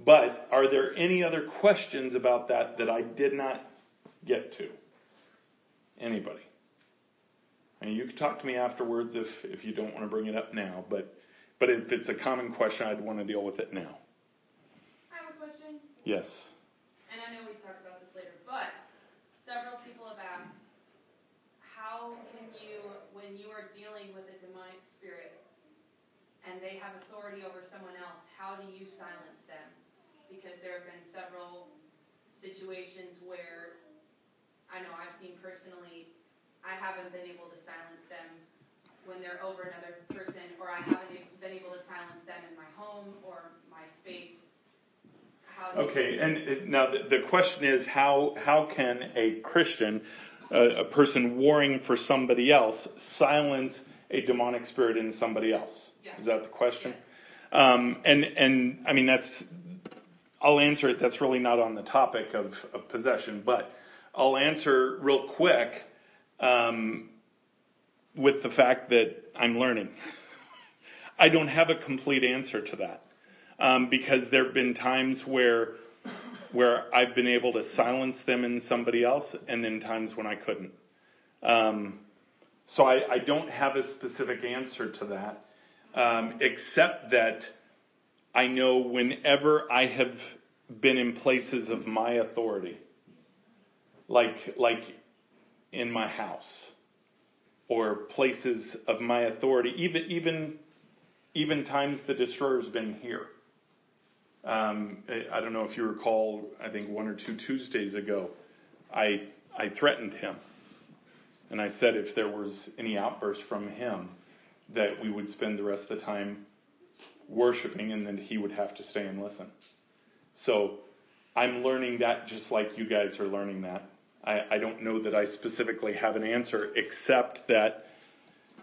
But are there any other questions about that that I did not get to? Anybody? And you can talk to me afterwards if, if you don't want to bring it up now, but but if it's a common question, I'd want to deal with it now. I have a question. Yes. And I know we talk about this later, but several people have asked, how can you, when you are dealing with a demonic spirit and they have authority over someone else, how do you silence them? Because there have been several situations where I know I've seen personally, I haven't been able to silence them when they're over another person, or I haven't been able to silence them in my home or my space. Okay, and now the, the question is how how can a Christian a, a person warring for somebody else silence a demonic spirit in somebody else? Yes. Is that the question? Yes. Um, and and I mean that's I'll answer it. That's really not on the topic of, of possession, but I'll answer real quick um, with the fact that I'm learning. I don't have a complete answer to that um, because there have been times where where I've been able to silence them in somebody else, and then times when I couldn't. Um, so I, I, don't have a specific answer to that, um, except that I know whenever I have been in places of my authority, like like in my house, or places of my authority, even even even times the destroyer's been here. Um, I don't know if you recall, I think one or two Tuesdays ago, I, I threatened him. And I said if there was any outburst from him, that we would spend the rest of the time worshiping and then he would have to stay and listen. So I'm learning that just like you guys are learning that. I, I don't know that I specifically have an answer except that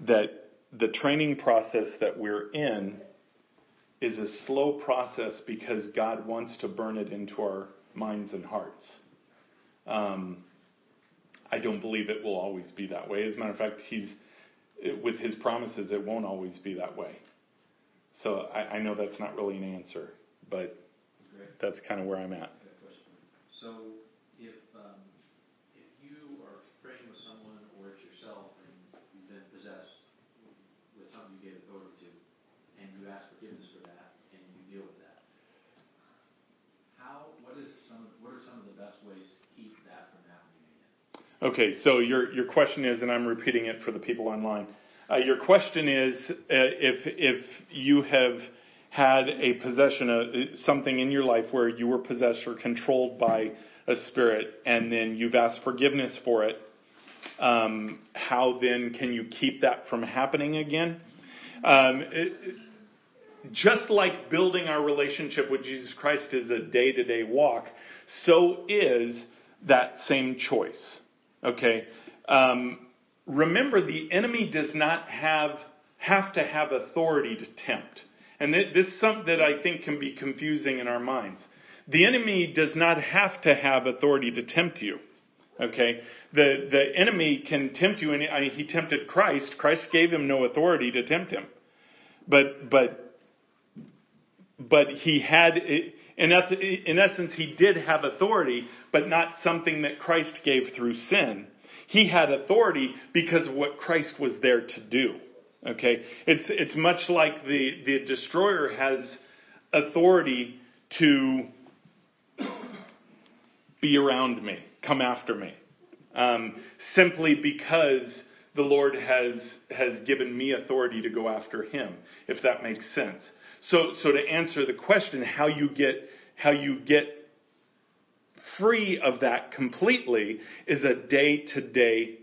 that the training process that we're in is a slow process because God wants to burn it into our minds and hearts. Um, I don't believe it will always be that way. As a matter of fact, he's with his promises, it won't always be that way. So I, I know that's not really an answer, but that's kind of where I'm at. So if um, if you are praying with someone or it's yourself and you've been possessed with something you gave authority to, and you ask forgiveness for that, and you deal with that, how what is some what are some of the best ways to keep that from happening again? Okay, so your your question is, and I'm repeating it for the people online. Uh, your question is uh, if if you have had a possession, of something in your life where you were possessed or controlled by a spirit, and then you've asked forgiveness for it, um, how then can you keep that from happening again? Um, it, just like building our relationship with Jesus Christ is a day to day walk, so is that same choice. Okay? Um, remember, the enemy does not have, have to have authority to tempt. And this is something that I think can be confusing in our minds. The enemy does not have to have authority to tempt you. Okay? The, the enemy can tempt you, and he tempted Christ. Christ gave him no authority to tempt him. But, but, but he had, in, in essence, he did have authority, but not something that Christ gave through sin. He had authority because of what Christ was there to do. Okay? It's, it's much like the, the destroyer has authority to be around me, come after me. Um, simply because the Lord has, has given me authority to go after him, if that makes sense. So, so to answer the question, how you get, how you get free of that completely is a day to day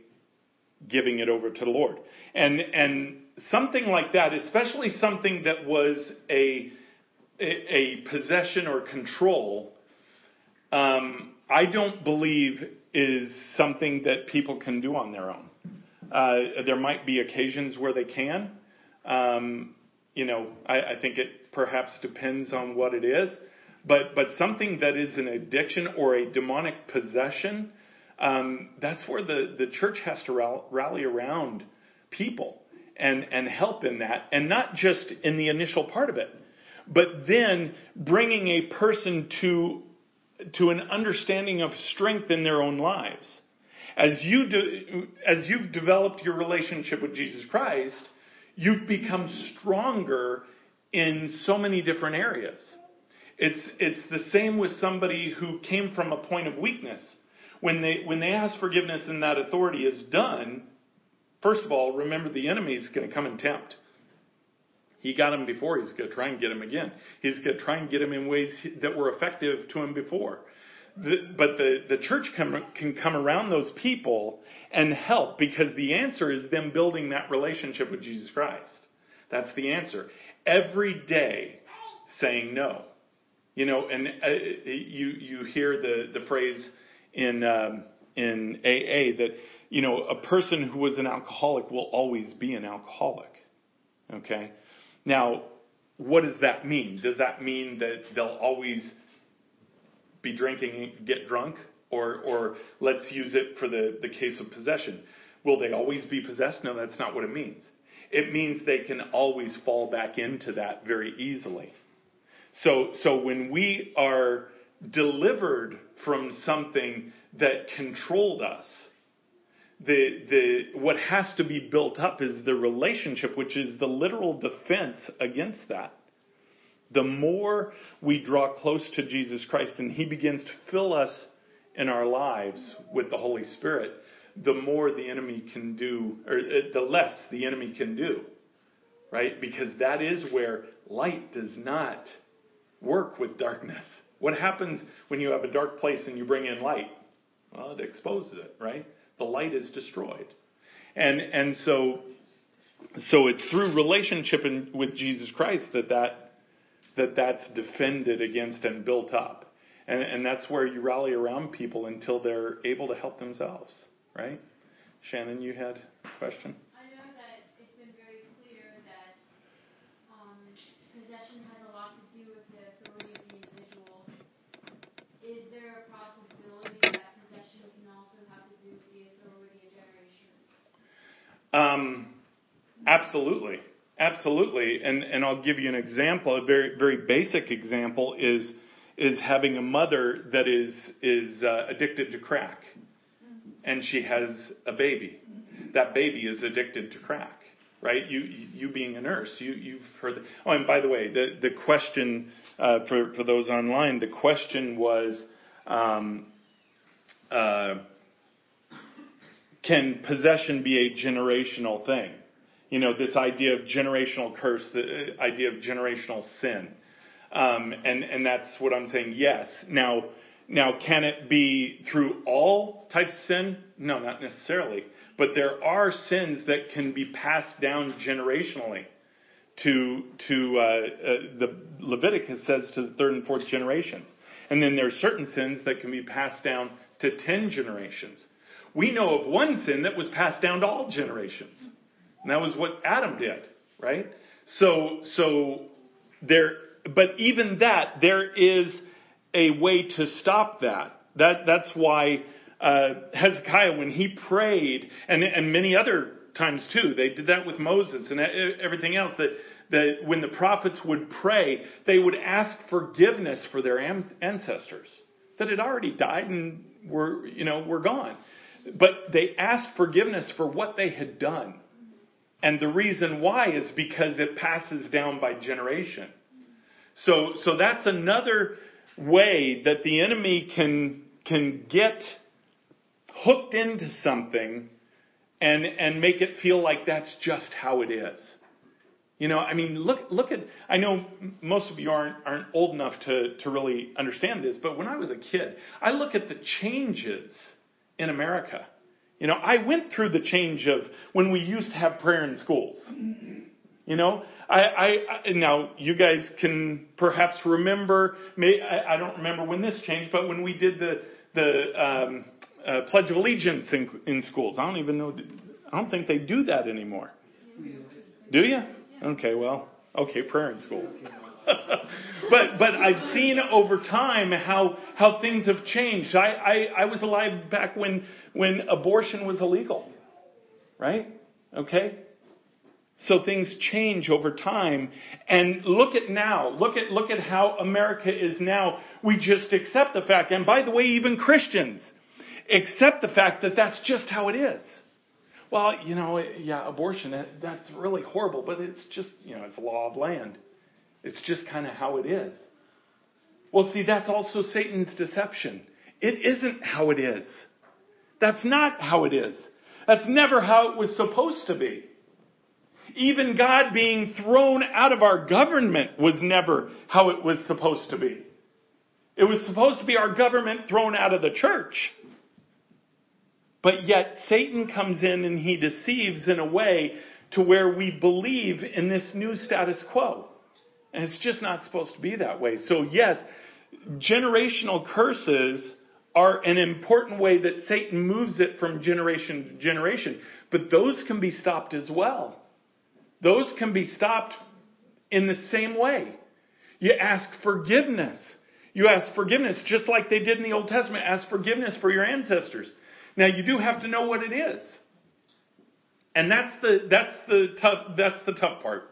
giving it over to the Lord. And, and something like that, especially something that was a, a, possession or control, um, I don't believe is something that people can do on their own. Uh, there might be occasions where they can. Um, you know, I, I think it perhaps depends on what it is. But, but something that is an addiction or a demonic possession, um, that's where the, the church has to rally around people and, and help in that, and not just in the initial part of it, but then bringing a person to, to an understanding of strength in their own lives. As, you do, as you've developed your relationship with Jesus Christ, you've become stronger in so many different areas. It's, it's the same with somebody who came from a point of weakness. When they, when they ask forgiveness and that authority is done, First of all, remember the enemy is going to come and tempt. He got him before, he's going to try and get him again. He's going to try and get him in ways that were effective to him before. But the, the church can, can come around those people and help because the answer is them building that relationship with Jesus Christ. That's the answer. Every day saying no. You know, and uh, you, you hear the, the phrase in, um, in AA that, you know, a person who was an alcoholic will always be an alcoholic. Okay? Now, what does that mean? Does that mean that they'll always be drinking get drunk? Or, or let's use it for the, the case of possession. Will they always be possessed? No, that's not what it means. It means they can always fall back into that very easily. So, so when we are delivered from something that controlled us, the, the, what has to be built up is the relationship, which is the literal defense against that. The more we draw close to Jesus Christ and He begins to fill us in our lives with the Holy Spirit, the more the enemy can do, or uh, the less the enemy can do. Right? Because that is where light does not work with darkness. What happens when you have a dark place and you bring in light? Well, it exposes it, right? The light is destroyed. And, and so, so it's through relationship in, with Jesus Christ that, that, that that's defended against and built up. And, and that's where you rally around people until they're able to help themselves, right? Shannon, you had a question? I know that it's been very clear that um possession has a lot to do with the authority of the individual. Is there a probability that possession can also have to do with the authority of generations? Um, absolutely, absolutely, and and I'll give you an example. A very very basic example is is having a mother that is is uh, addicted to crack, and she has a baby. That baby is addicted to crack, right? You you being a nurse, you you've heard. Oh, and by the way, the the question uh, for for those online, the question was. Um, uh, can possession be a generational thing? You know, this idea of generational curse, the uh, idea of generational sin. Um, and, and that's what I'm saying, yes. Now, now, can it be through all types of sin? No, not necessarily. But there are sins that can be passed down generationally. To to uh, uh, the Leviticus says to the third and fourth generations, and then there are certain sins that can be passed down to ten generations. We know of one sin that was passed down to all generations. And that was what Adam did, right? So, so there, but even that, there is a way to stop that. That, that's why, uh, Hezekiah, when he prayed, and, and many other times too, they did that with Moses and everything else, that, that when the prophets would pray, they would ask forgiveness for their ancestors that had already died and were, you know, were gone. But they asked forgiveness for what they had done. And the reason why is because it passes down by generation. So, so that's another way that the enemy can, can get hooked into something and, and make it feel like that's just how it is. You know, I mean, look, look at, I know most of you aren't, aren't old enough to, to really understand this, but when I was a kid, I look at the changes in America. You know, I went through the change of when we used to have prayer in schools. You know, I, I, I now you guys can perhaps remember. May, I, I don't remember when this changed, but when we did the the um, uh, Pledge of Allegiance in, in schools, I don't even know. I don't think they do that anymore. Do you? Okay, well, okay, prayer in schools. but but I've seen over time how how things have changed. I, I, I was alive back when when abortion was illegal. Right? Okay? So things change over time. And look at now. Look at look at how America is now. We just accept the fact, and by the way, even Christians accept the fact that that's just how it is. Well, you know, yeah, abortion, that, that's really horrible, but it's just, you know, it's law of land. It's just kind of how it is. Well, see, that's also Satan's deception. It isn't how it is. That's not how it is. That's never how it was supposed to be. Even God being thrown out of our government was never how it was supposed to be. It was supposed to be our government thrown out of the church. But yet Satan comes in and he deceives in a way to where we believe in this new status quo. And it's just not supposed to be that way. So yes, generational curses are an important way that Satan moves it from generation to generation. But those can be stopped as well. Those can be stopped in the same way. You ask forgiveness. You ask forgiveness just like they did in the Old Testament. Ask forgiveness for your ancestors. Now you do have to know what it is. And that's the that's the tough that's the tough part.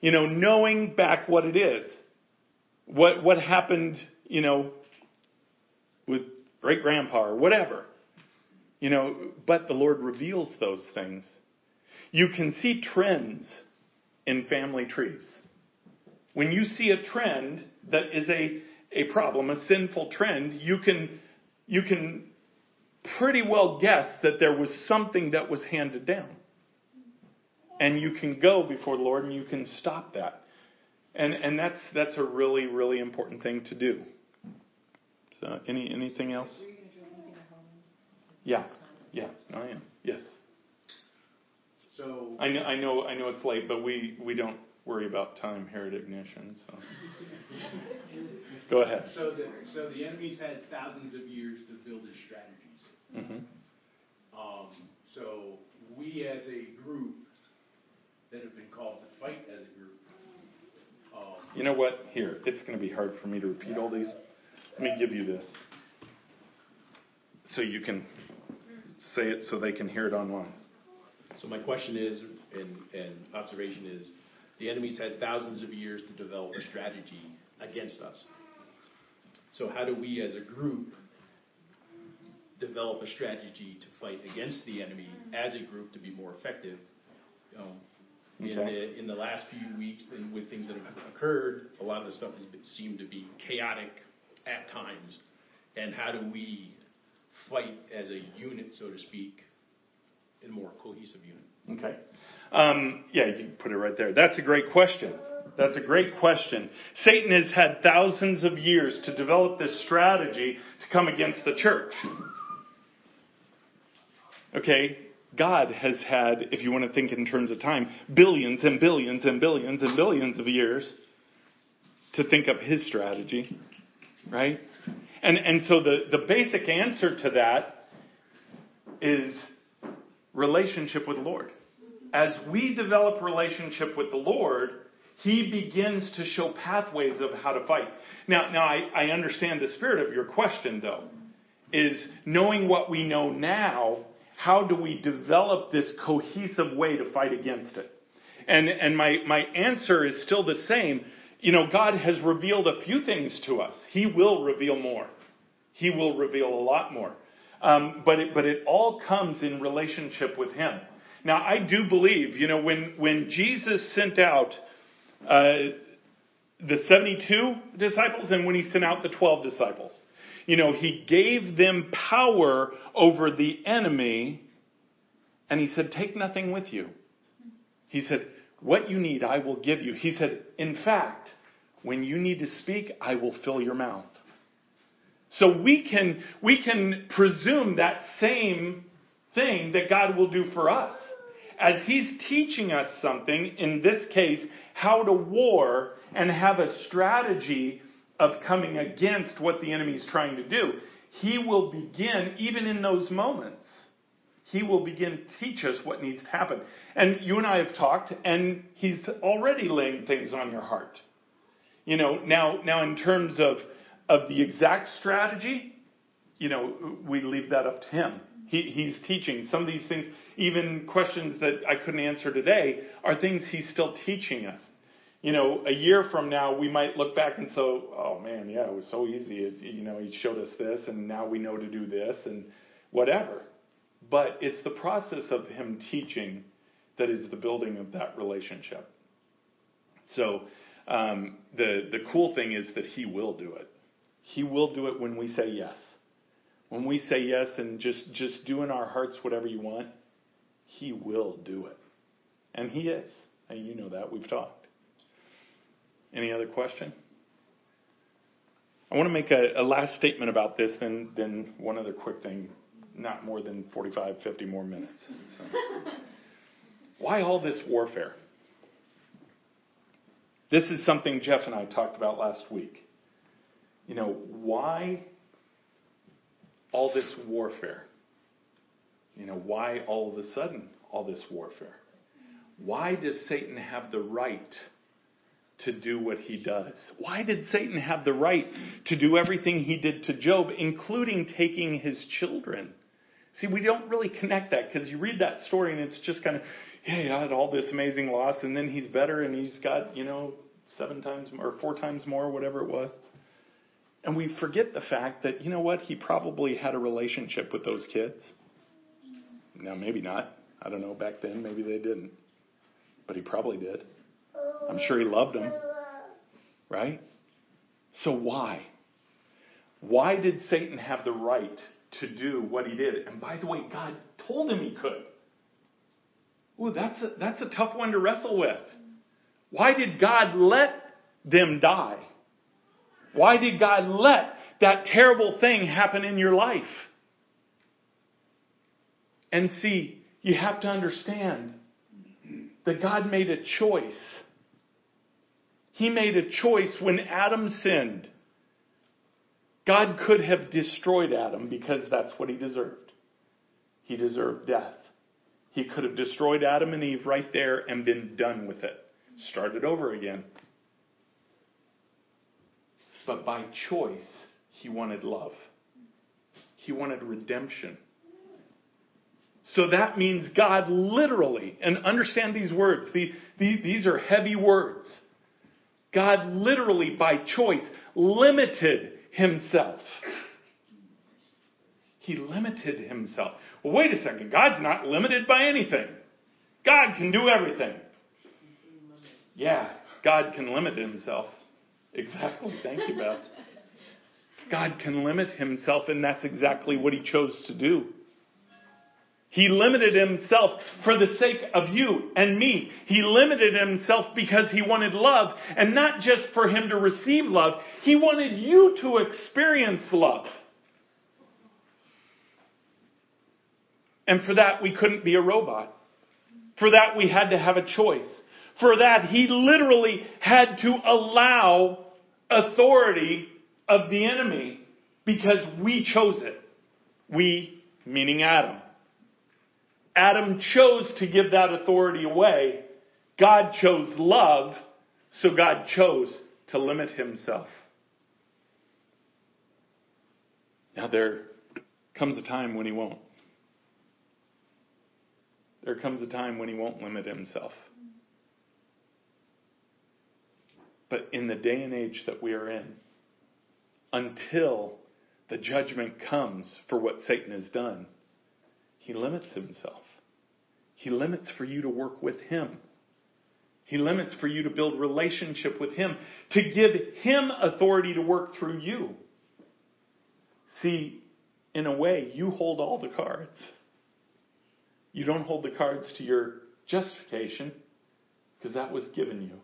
You know, knowing back what it is. What what happened, you know, with great grandpa or whatever. You know, but the Lord reveals those things. You can see trends in family trees. When you see a trend that is a, a problem, a sinful trend, you can, you can pretty well guess that there was something that was handed down. And you can go before the Lord and you can stop that. And, and that's, that's a really, really important thing to do. So, any, anything else? Yeah, yeah, I am. Yes. So I know, I know, I know it's late, but we, we don't worry about time here at Ignition. So, go ahead. So the so the enemy's had thousands of years to build his strategies. hmm Um, so we as a group that have been called to fight as a group. Um, You know what? Here, it's going to be hard for me to repeat all these. Let me give you this, so you can say it, so they can hear it online. So my question is, and, and observation is, the enemy's had thousands of years to develop a strategy against us. So how do we as a group develop a strategy to fight against the enemy as a group to be more effective? Um, in the, in the last few weeks and with things that have occurred, a lot of the stuff has been, seemed to be chaotic at times. And how do we fight as a unit, so to speak, in a more cohesive unit? Okay. Um, yeah, you can put it right there. That's a great question. That's a great question. Satan has had thousands of years to develop this strategy to come against the church. Okay? God has had, if you want to think in terms of time, billions and billions and billions and billions of years to think up his strategy. Right? And, and so the, the basic answer to that is relationship with the Lord. As we develop relationship with the Lord, He begins to show pathways of how to fight. Now, now I, I understand the spirit of your question, though, is knowing what we know now, how do we develop this cohesive way to fight against it? And, and my, my answer is still the same. You know, God has revealed a few things to us. He will reveal more. He will reveal a lot more. Um, but it, but it all comes in relationship with Him. Now, I do believe, you know, when when Jesus sent out uh, the seventy-two disciples and when He sent out the twelve disciples, you know, He gave them power over the enemy, and He said, "Take nothing with you." He said, "What you need, I will give you." He said, "In fact, when you need to speak, I will fill your mouth." So we can, we can presume that same thing that God will do for us. As He's teaching us something, in this case, how to war and have a strategy of coming against what the enemy is trying to do, He will begin, even in those moments, He will begin to teach us what needs to happen. And you and I have talked, and He's already laying things on your heart. You know, now, now in terms of of the exact strategy, you know, we leave that up to him. He, he's teaching. Some of these things, even questions that I couldn't answer today, are things he's still teaching us. You know, a year from now, we might look back and say, oh man, yeah, it was so easy. It, you know, he showed us this, and now we know to do this, and whatever. But it's the process of him teaching that is the building of that relationship. So, um, the, the cool thing is that he will do it. He will do it when we say yes. When we say yes and just, just do in our hearts whatever you want, He will do it. And He is. And you know that. We've talked. Any other question? I want to make a, a last statement about this, then, then one other quick thing. Not more than 45, 50 more minutes. So. Why all this warfare? This is something Jeff and I talked about last week you know, why all this warfare? You know, why all of a sudden all this warfare? Why does Satan have the right to do what he does? Why did Satan have the right to do everything he did to Job, including taking his children? See, we don't really connect that because you read that story and it's just kind of, yeah, he had all this amazing loss and then he's better and he's got, you know, seven times or four times more, whatever it was. And we forget the fact that, you know what, he probably had a relationship with those kids. Now, maybe not. I don't know. Back then, maybe they didn't. But he probably did. I'm sure he loved them. Right? So why? Why did Satan have the right to do what he did? And by the way, God told him he could. Ooh, that's a, that's a tough one to wrestle with. Why did God let them die? Why did God let that terrible thing happen in your life? And see, you have to understand that God made a choice. He made a choice when Adam sinned. God could have destroyed Adam because that's what he deserved. He deserved death. He could have destroyed Adam and Eve right there and been done with it. Started over again. But by choice, he wanted love. He wanted redemption. So that means God literally, and understand these words, the, the, these are heavy words. God literally, by choice, limited himself. He limited himself. Well, wait a second. God's not limited by anything. God can do everything. Yeah, God can limit himself. Exactly. Thank you, Beth. God can limit himself, and that's exactly what he chose to do. He limited himself for the sake of you and me. He limited himself because he wanted love, and not just for him to receive love, he wanted you to experience love. And for that, we couldn't be a robot. For that, we had to have a choice. For that, he literally had to allow authority of the enemy because we chose it. We, meaning Adam. Adam chose to give that authority away. God chose love, so God chose to limit himself. Now there comes a time when he won't. There comes a time when he won't limit himself. But in the day and age that we are in, until the judgment comes for what Satan has done, he limits himself. He limits for you to work with him. He limits for you to build relationship with him, to give him authority to work through you. See, in a way, you hold all the cards. You don't hold the cards to your justification because that was given you.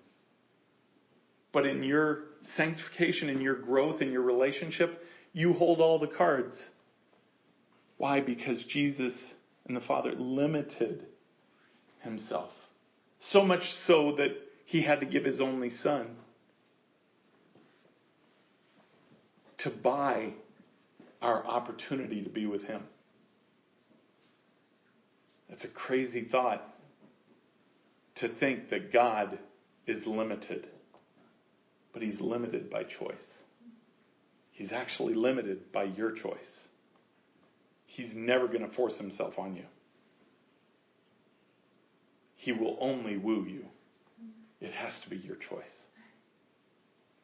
But in your sanctification, in your growth, in your relationship, you hold all the cards. Why? Because Jesus and the Father limited himself. So much so that he had to give his only son to buy our opportunity to be with him. That's a crazy thought to think that God is limited but he's limited by choice. He's actually limited by your choice. He's never going to force himself on you. He will only woo you. It has to be your choice.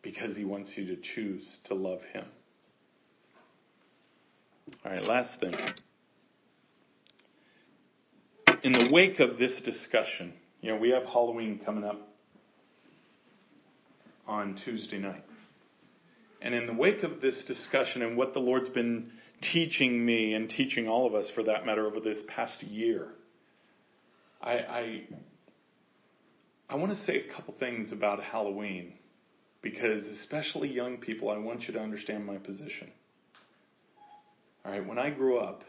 Because he wants you to choose to love him. All right, last thing. In the wake of this discussion, you know, we have Halloween coming up on Tuesday night. And in the wake of this discussion and what the Lord's been teaching me and teaching all of us for that matter over this past year, I, I, I want to say a couple things about Halloween because, especially young people, I want you to understand my position. All right, when I grew up,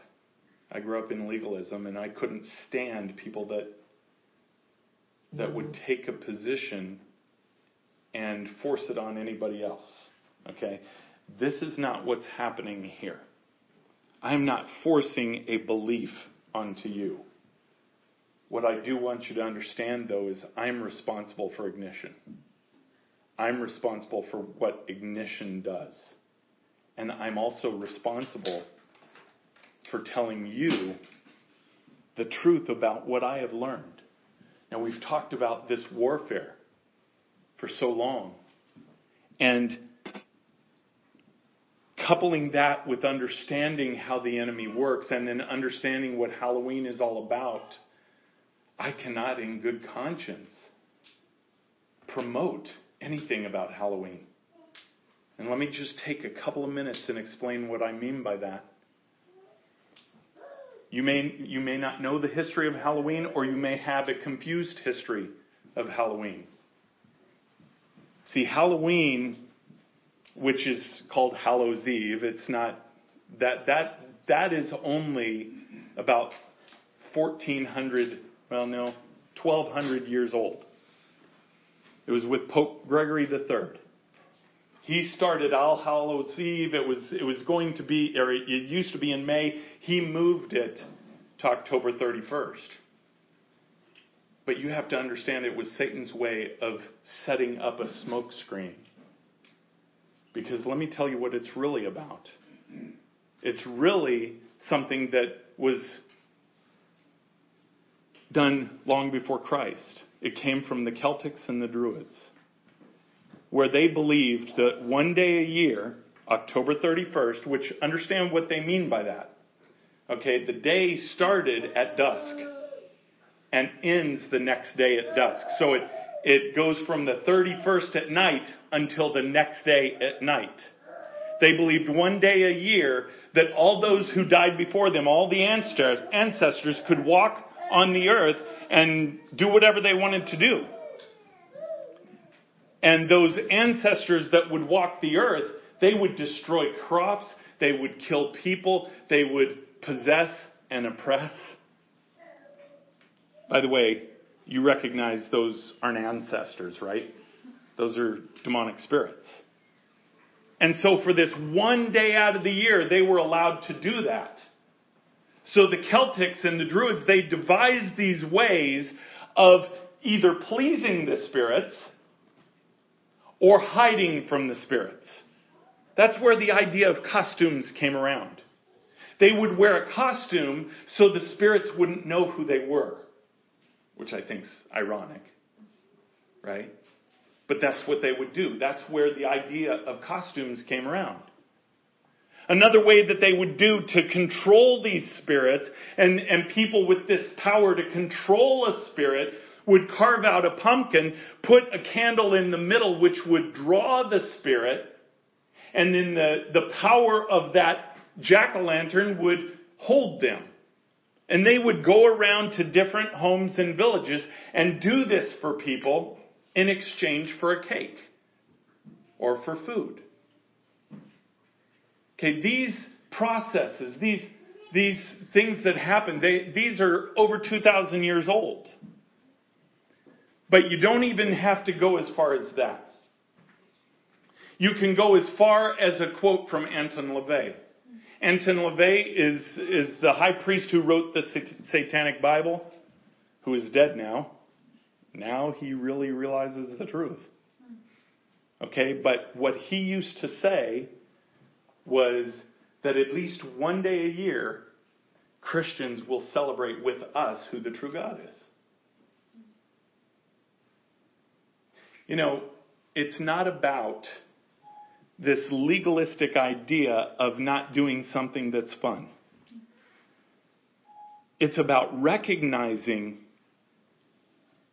I grew up in legalism and I couldn't stand people that that would mm-hmm. take a position and force it on anybody else. Okay? This is not what's happening here. I am not forcing a belief onto you. What I do want you to understand, though, is I'm responsible for ignition. I'm responsible for what ignition does. And I'm also responsible for telling you the truth about what I have learned. Now, we've talked about this warfare for so long. And coupling that with understanding how the enemy works and then understanding what Halloween is all about, I cannot, in good conscience, promote anything about Halloween. And let me just take a couple of minutes and explain what I mean by that. You may, you may not know the history of Halloween, or you may have a confused history of Halloween. See, Halloween, which is called Hallows Eve, it's not that that that is only about 1400, well no, 1200 years old. It was with Pope Gregory III. He started All Hallows Eve. It was it was going to be, or it used to be in May. He moved it to October 31st. But you have to understand it was Satan's way of setting up a smokescreen. Because let me tell you what it's really about. It's really something that was done long before Christ. It came from the Celtics and the Druids, where they believed that one day a year, October 31st, which understand what they mean by that. Okay, the day started at dusk and ends the next day at dusk. So it, it goes from the 31st at night until the next day at night. They believed one day a year that all those who died before them, all the ancestors, could walk on the earth and do whatever they wanted to do. And those ancestors that would walk the earth, they would destroy crops, they would kill people, they would possess and oppress. By the way, you recognize those aren't ancestors, right? Those are demonic spirits. And so for this one day out of the year, they were allowed to do that. So the Celtics and the Druids, they devised these ways of either pleasing the spirits or hiding from the spirits. That's where the idea of costumes came around. They would wear a costume so the spirits wouldn't know who they were which I think's ironic, right? But that's what they would do. That's where the idea of costumes came around. Another way that they would do to control these spirits and, and people with this power to control a spirit would carve out a pumpkin, put a candle in the middle which would draw the spirit, and then the, the power of that jack-o'-lantern would hold them. And they would go around to different homes and villages and do this for people in exchange for a cake or for food. Okay, these processes, these, these things that happen, they, these are over 2,000 years old. But you don't even have to go as far as that. You can go as far as a quote from Anton LaVey. Anton LaVey is, is the high priest who wrote the Satanic Bible, who is dead now. Now he really realizes the truth. Okay, but what he used to say was that at least one day a year, Christians will celebrate with us who the true God is. You know, it's not about this legalistic idea of not doing something that's fun. It's about recognizing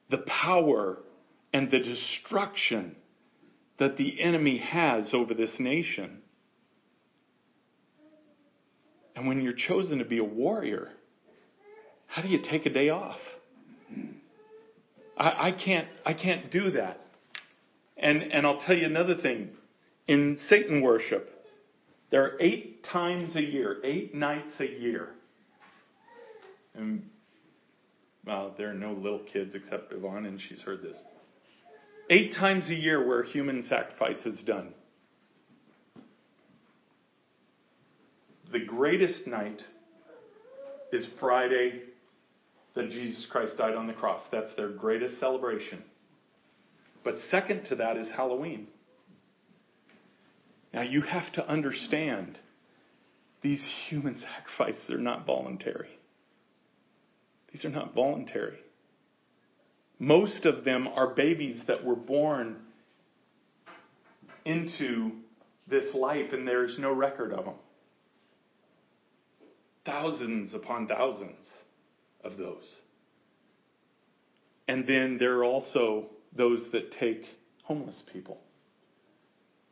the power and the destruction that the enemy has over this nation. And when you're chosen to be a warrior, how do you take a day off? I, I can't I can't do that. And and I'll tell you another thing in Satan worship, there are eight times a year, eight nights a year. And, well, there are no little kids except Yvonne, and she's heard this. Eight times a year where human sacrifice is done. The greatest night is Friday that Jesus Christ died on the cross. That's their greatest celebration. But second to that is Halloween. Now you have to understand these human sacrifices are not voluntary. These are not voluntary. Most of them are babies that were born into this life and there is no record of them. Thousands upon thousands of those. And then there are also those that take homeless people.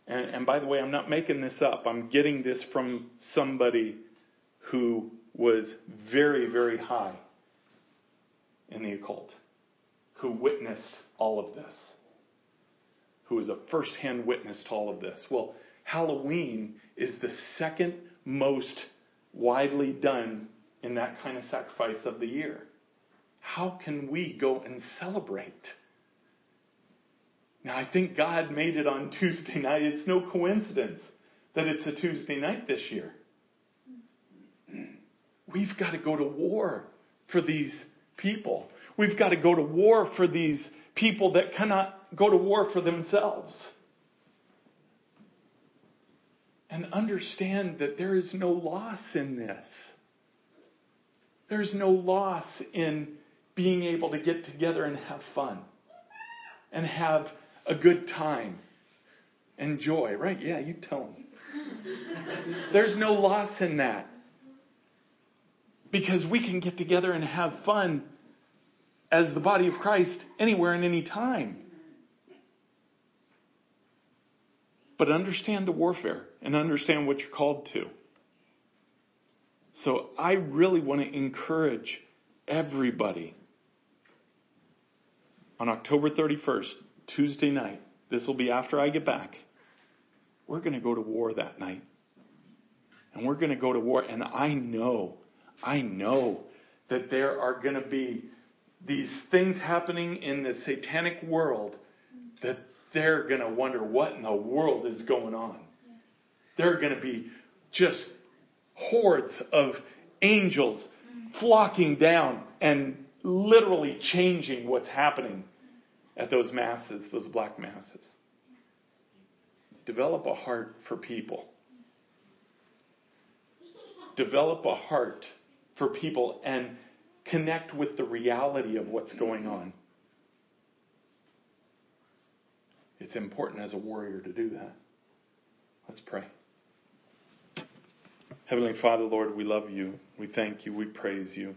And, and, by the way, I'm not making this up. I'm getting this from somebody who was very, very high in the occult, who witnessed all of this, who was a first hand witness to all of this. Well, Halloween is the second most widely done in that kind of sacrifice of the year. How can we go and celebrate? Now, I think God made it on Tuesday night. It's no coincidence that it's a Tuesday night this year. We've got to go to war for these people. We've got to go to war for these people that cannot go to war for themselves. And understand that there is no loss in this. There's no loss in being able to get together and have fun and have a good time and joy, right? Yeah, you tell them. There's no loss in that. Because we can get together and have fun as the body of Christ anywhere and any time. But understand the warfare and understand what you're called to. So I really want to encourage everybody on October 31st, Tuesday night, this will be after I get back. We're going to go to war that night. And we're going to go to war. And I know, I know that there are going to be these things happening in the satanic world that they're going to wonder what in the world is going on. There are going to be just hordes of angels flocking down and literally changing what's happening at those masses, those black masses. Develop a heart for people. Develop a heart for people and connect with the reality of what's going on. It's important as a warrior to do that. Let's pray. Heavenly Father, Lord, we love you. We thank you. We praise you.